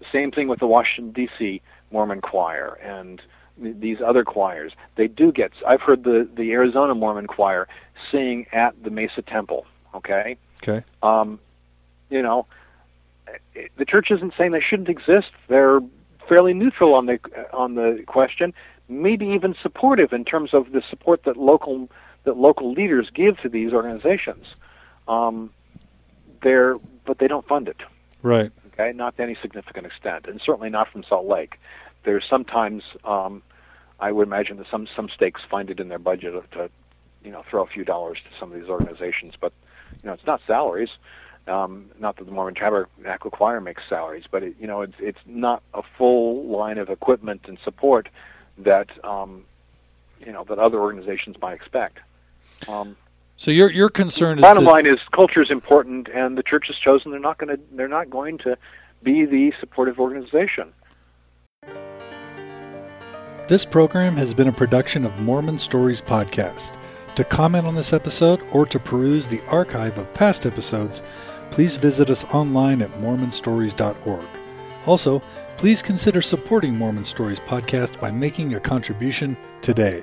Speaker 2: The same thing with the Washington D.C. Mormon Choir and these other choirs. They do get. I've heard the the Arizona Mormon Choir sing at the Mesa Temple. Okay.
Speaker 1: Okay.
Speaker 2: Um, you know, the church isn't saying they shouldn't exist. They're fairly neutral on the on the question. Maybe even supportive in terms of the support that local that local leaders give to these organizations. Um, they're but they don't fund it.
Speaker 1: Right.
Speaker 2: Okay. Not to any significant extent, and certainly not from Salt Lake. There's sometimes um, I would imagine that some some stakes find it in their budget to you know throw a few dollars to some of these organizations, but you know it's not salaries. Um, not that the Mormon Tabernacle Choir makes salaries, but it, you know it's it's not a full line of equipment and support that um, you know that other organizations might expect. Um,
Speaker 1: so your your concern is
Speaker 2: bottom
Speaker 1: that...
Speaker 2: line is culture is important, and the church has chosen they're not going to they're not going to be the supportive organization.
Speaker 1: This program has been a production of Mormon Stories Podcast. To comment on this episode or to peruse the archive of past episodes, please visit us online at mormonstories.org. Also, please consider supporting Mormon Stories Podcast by making a contribution today.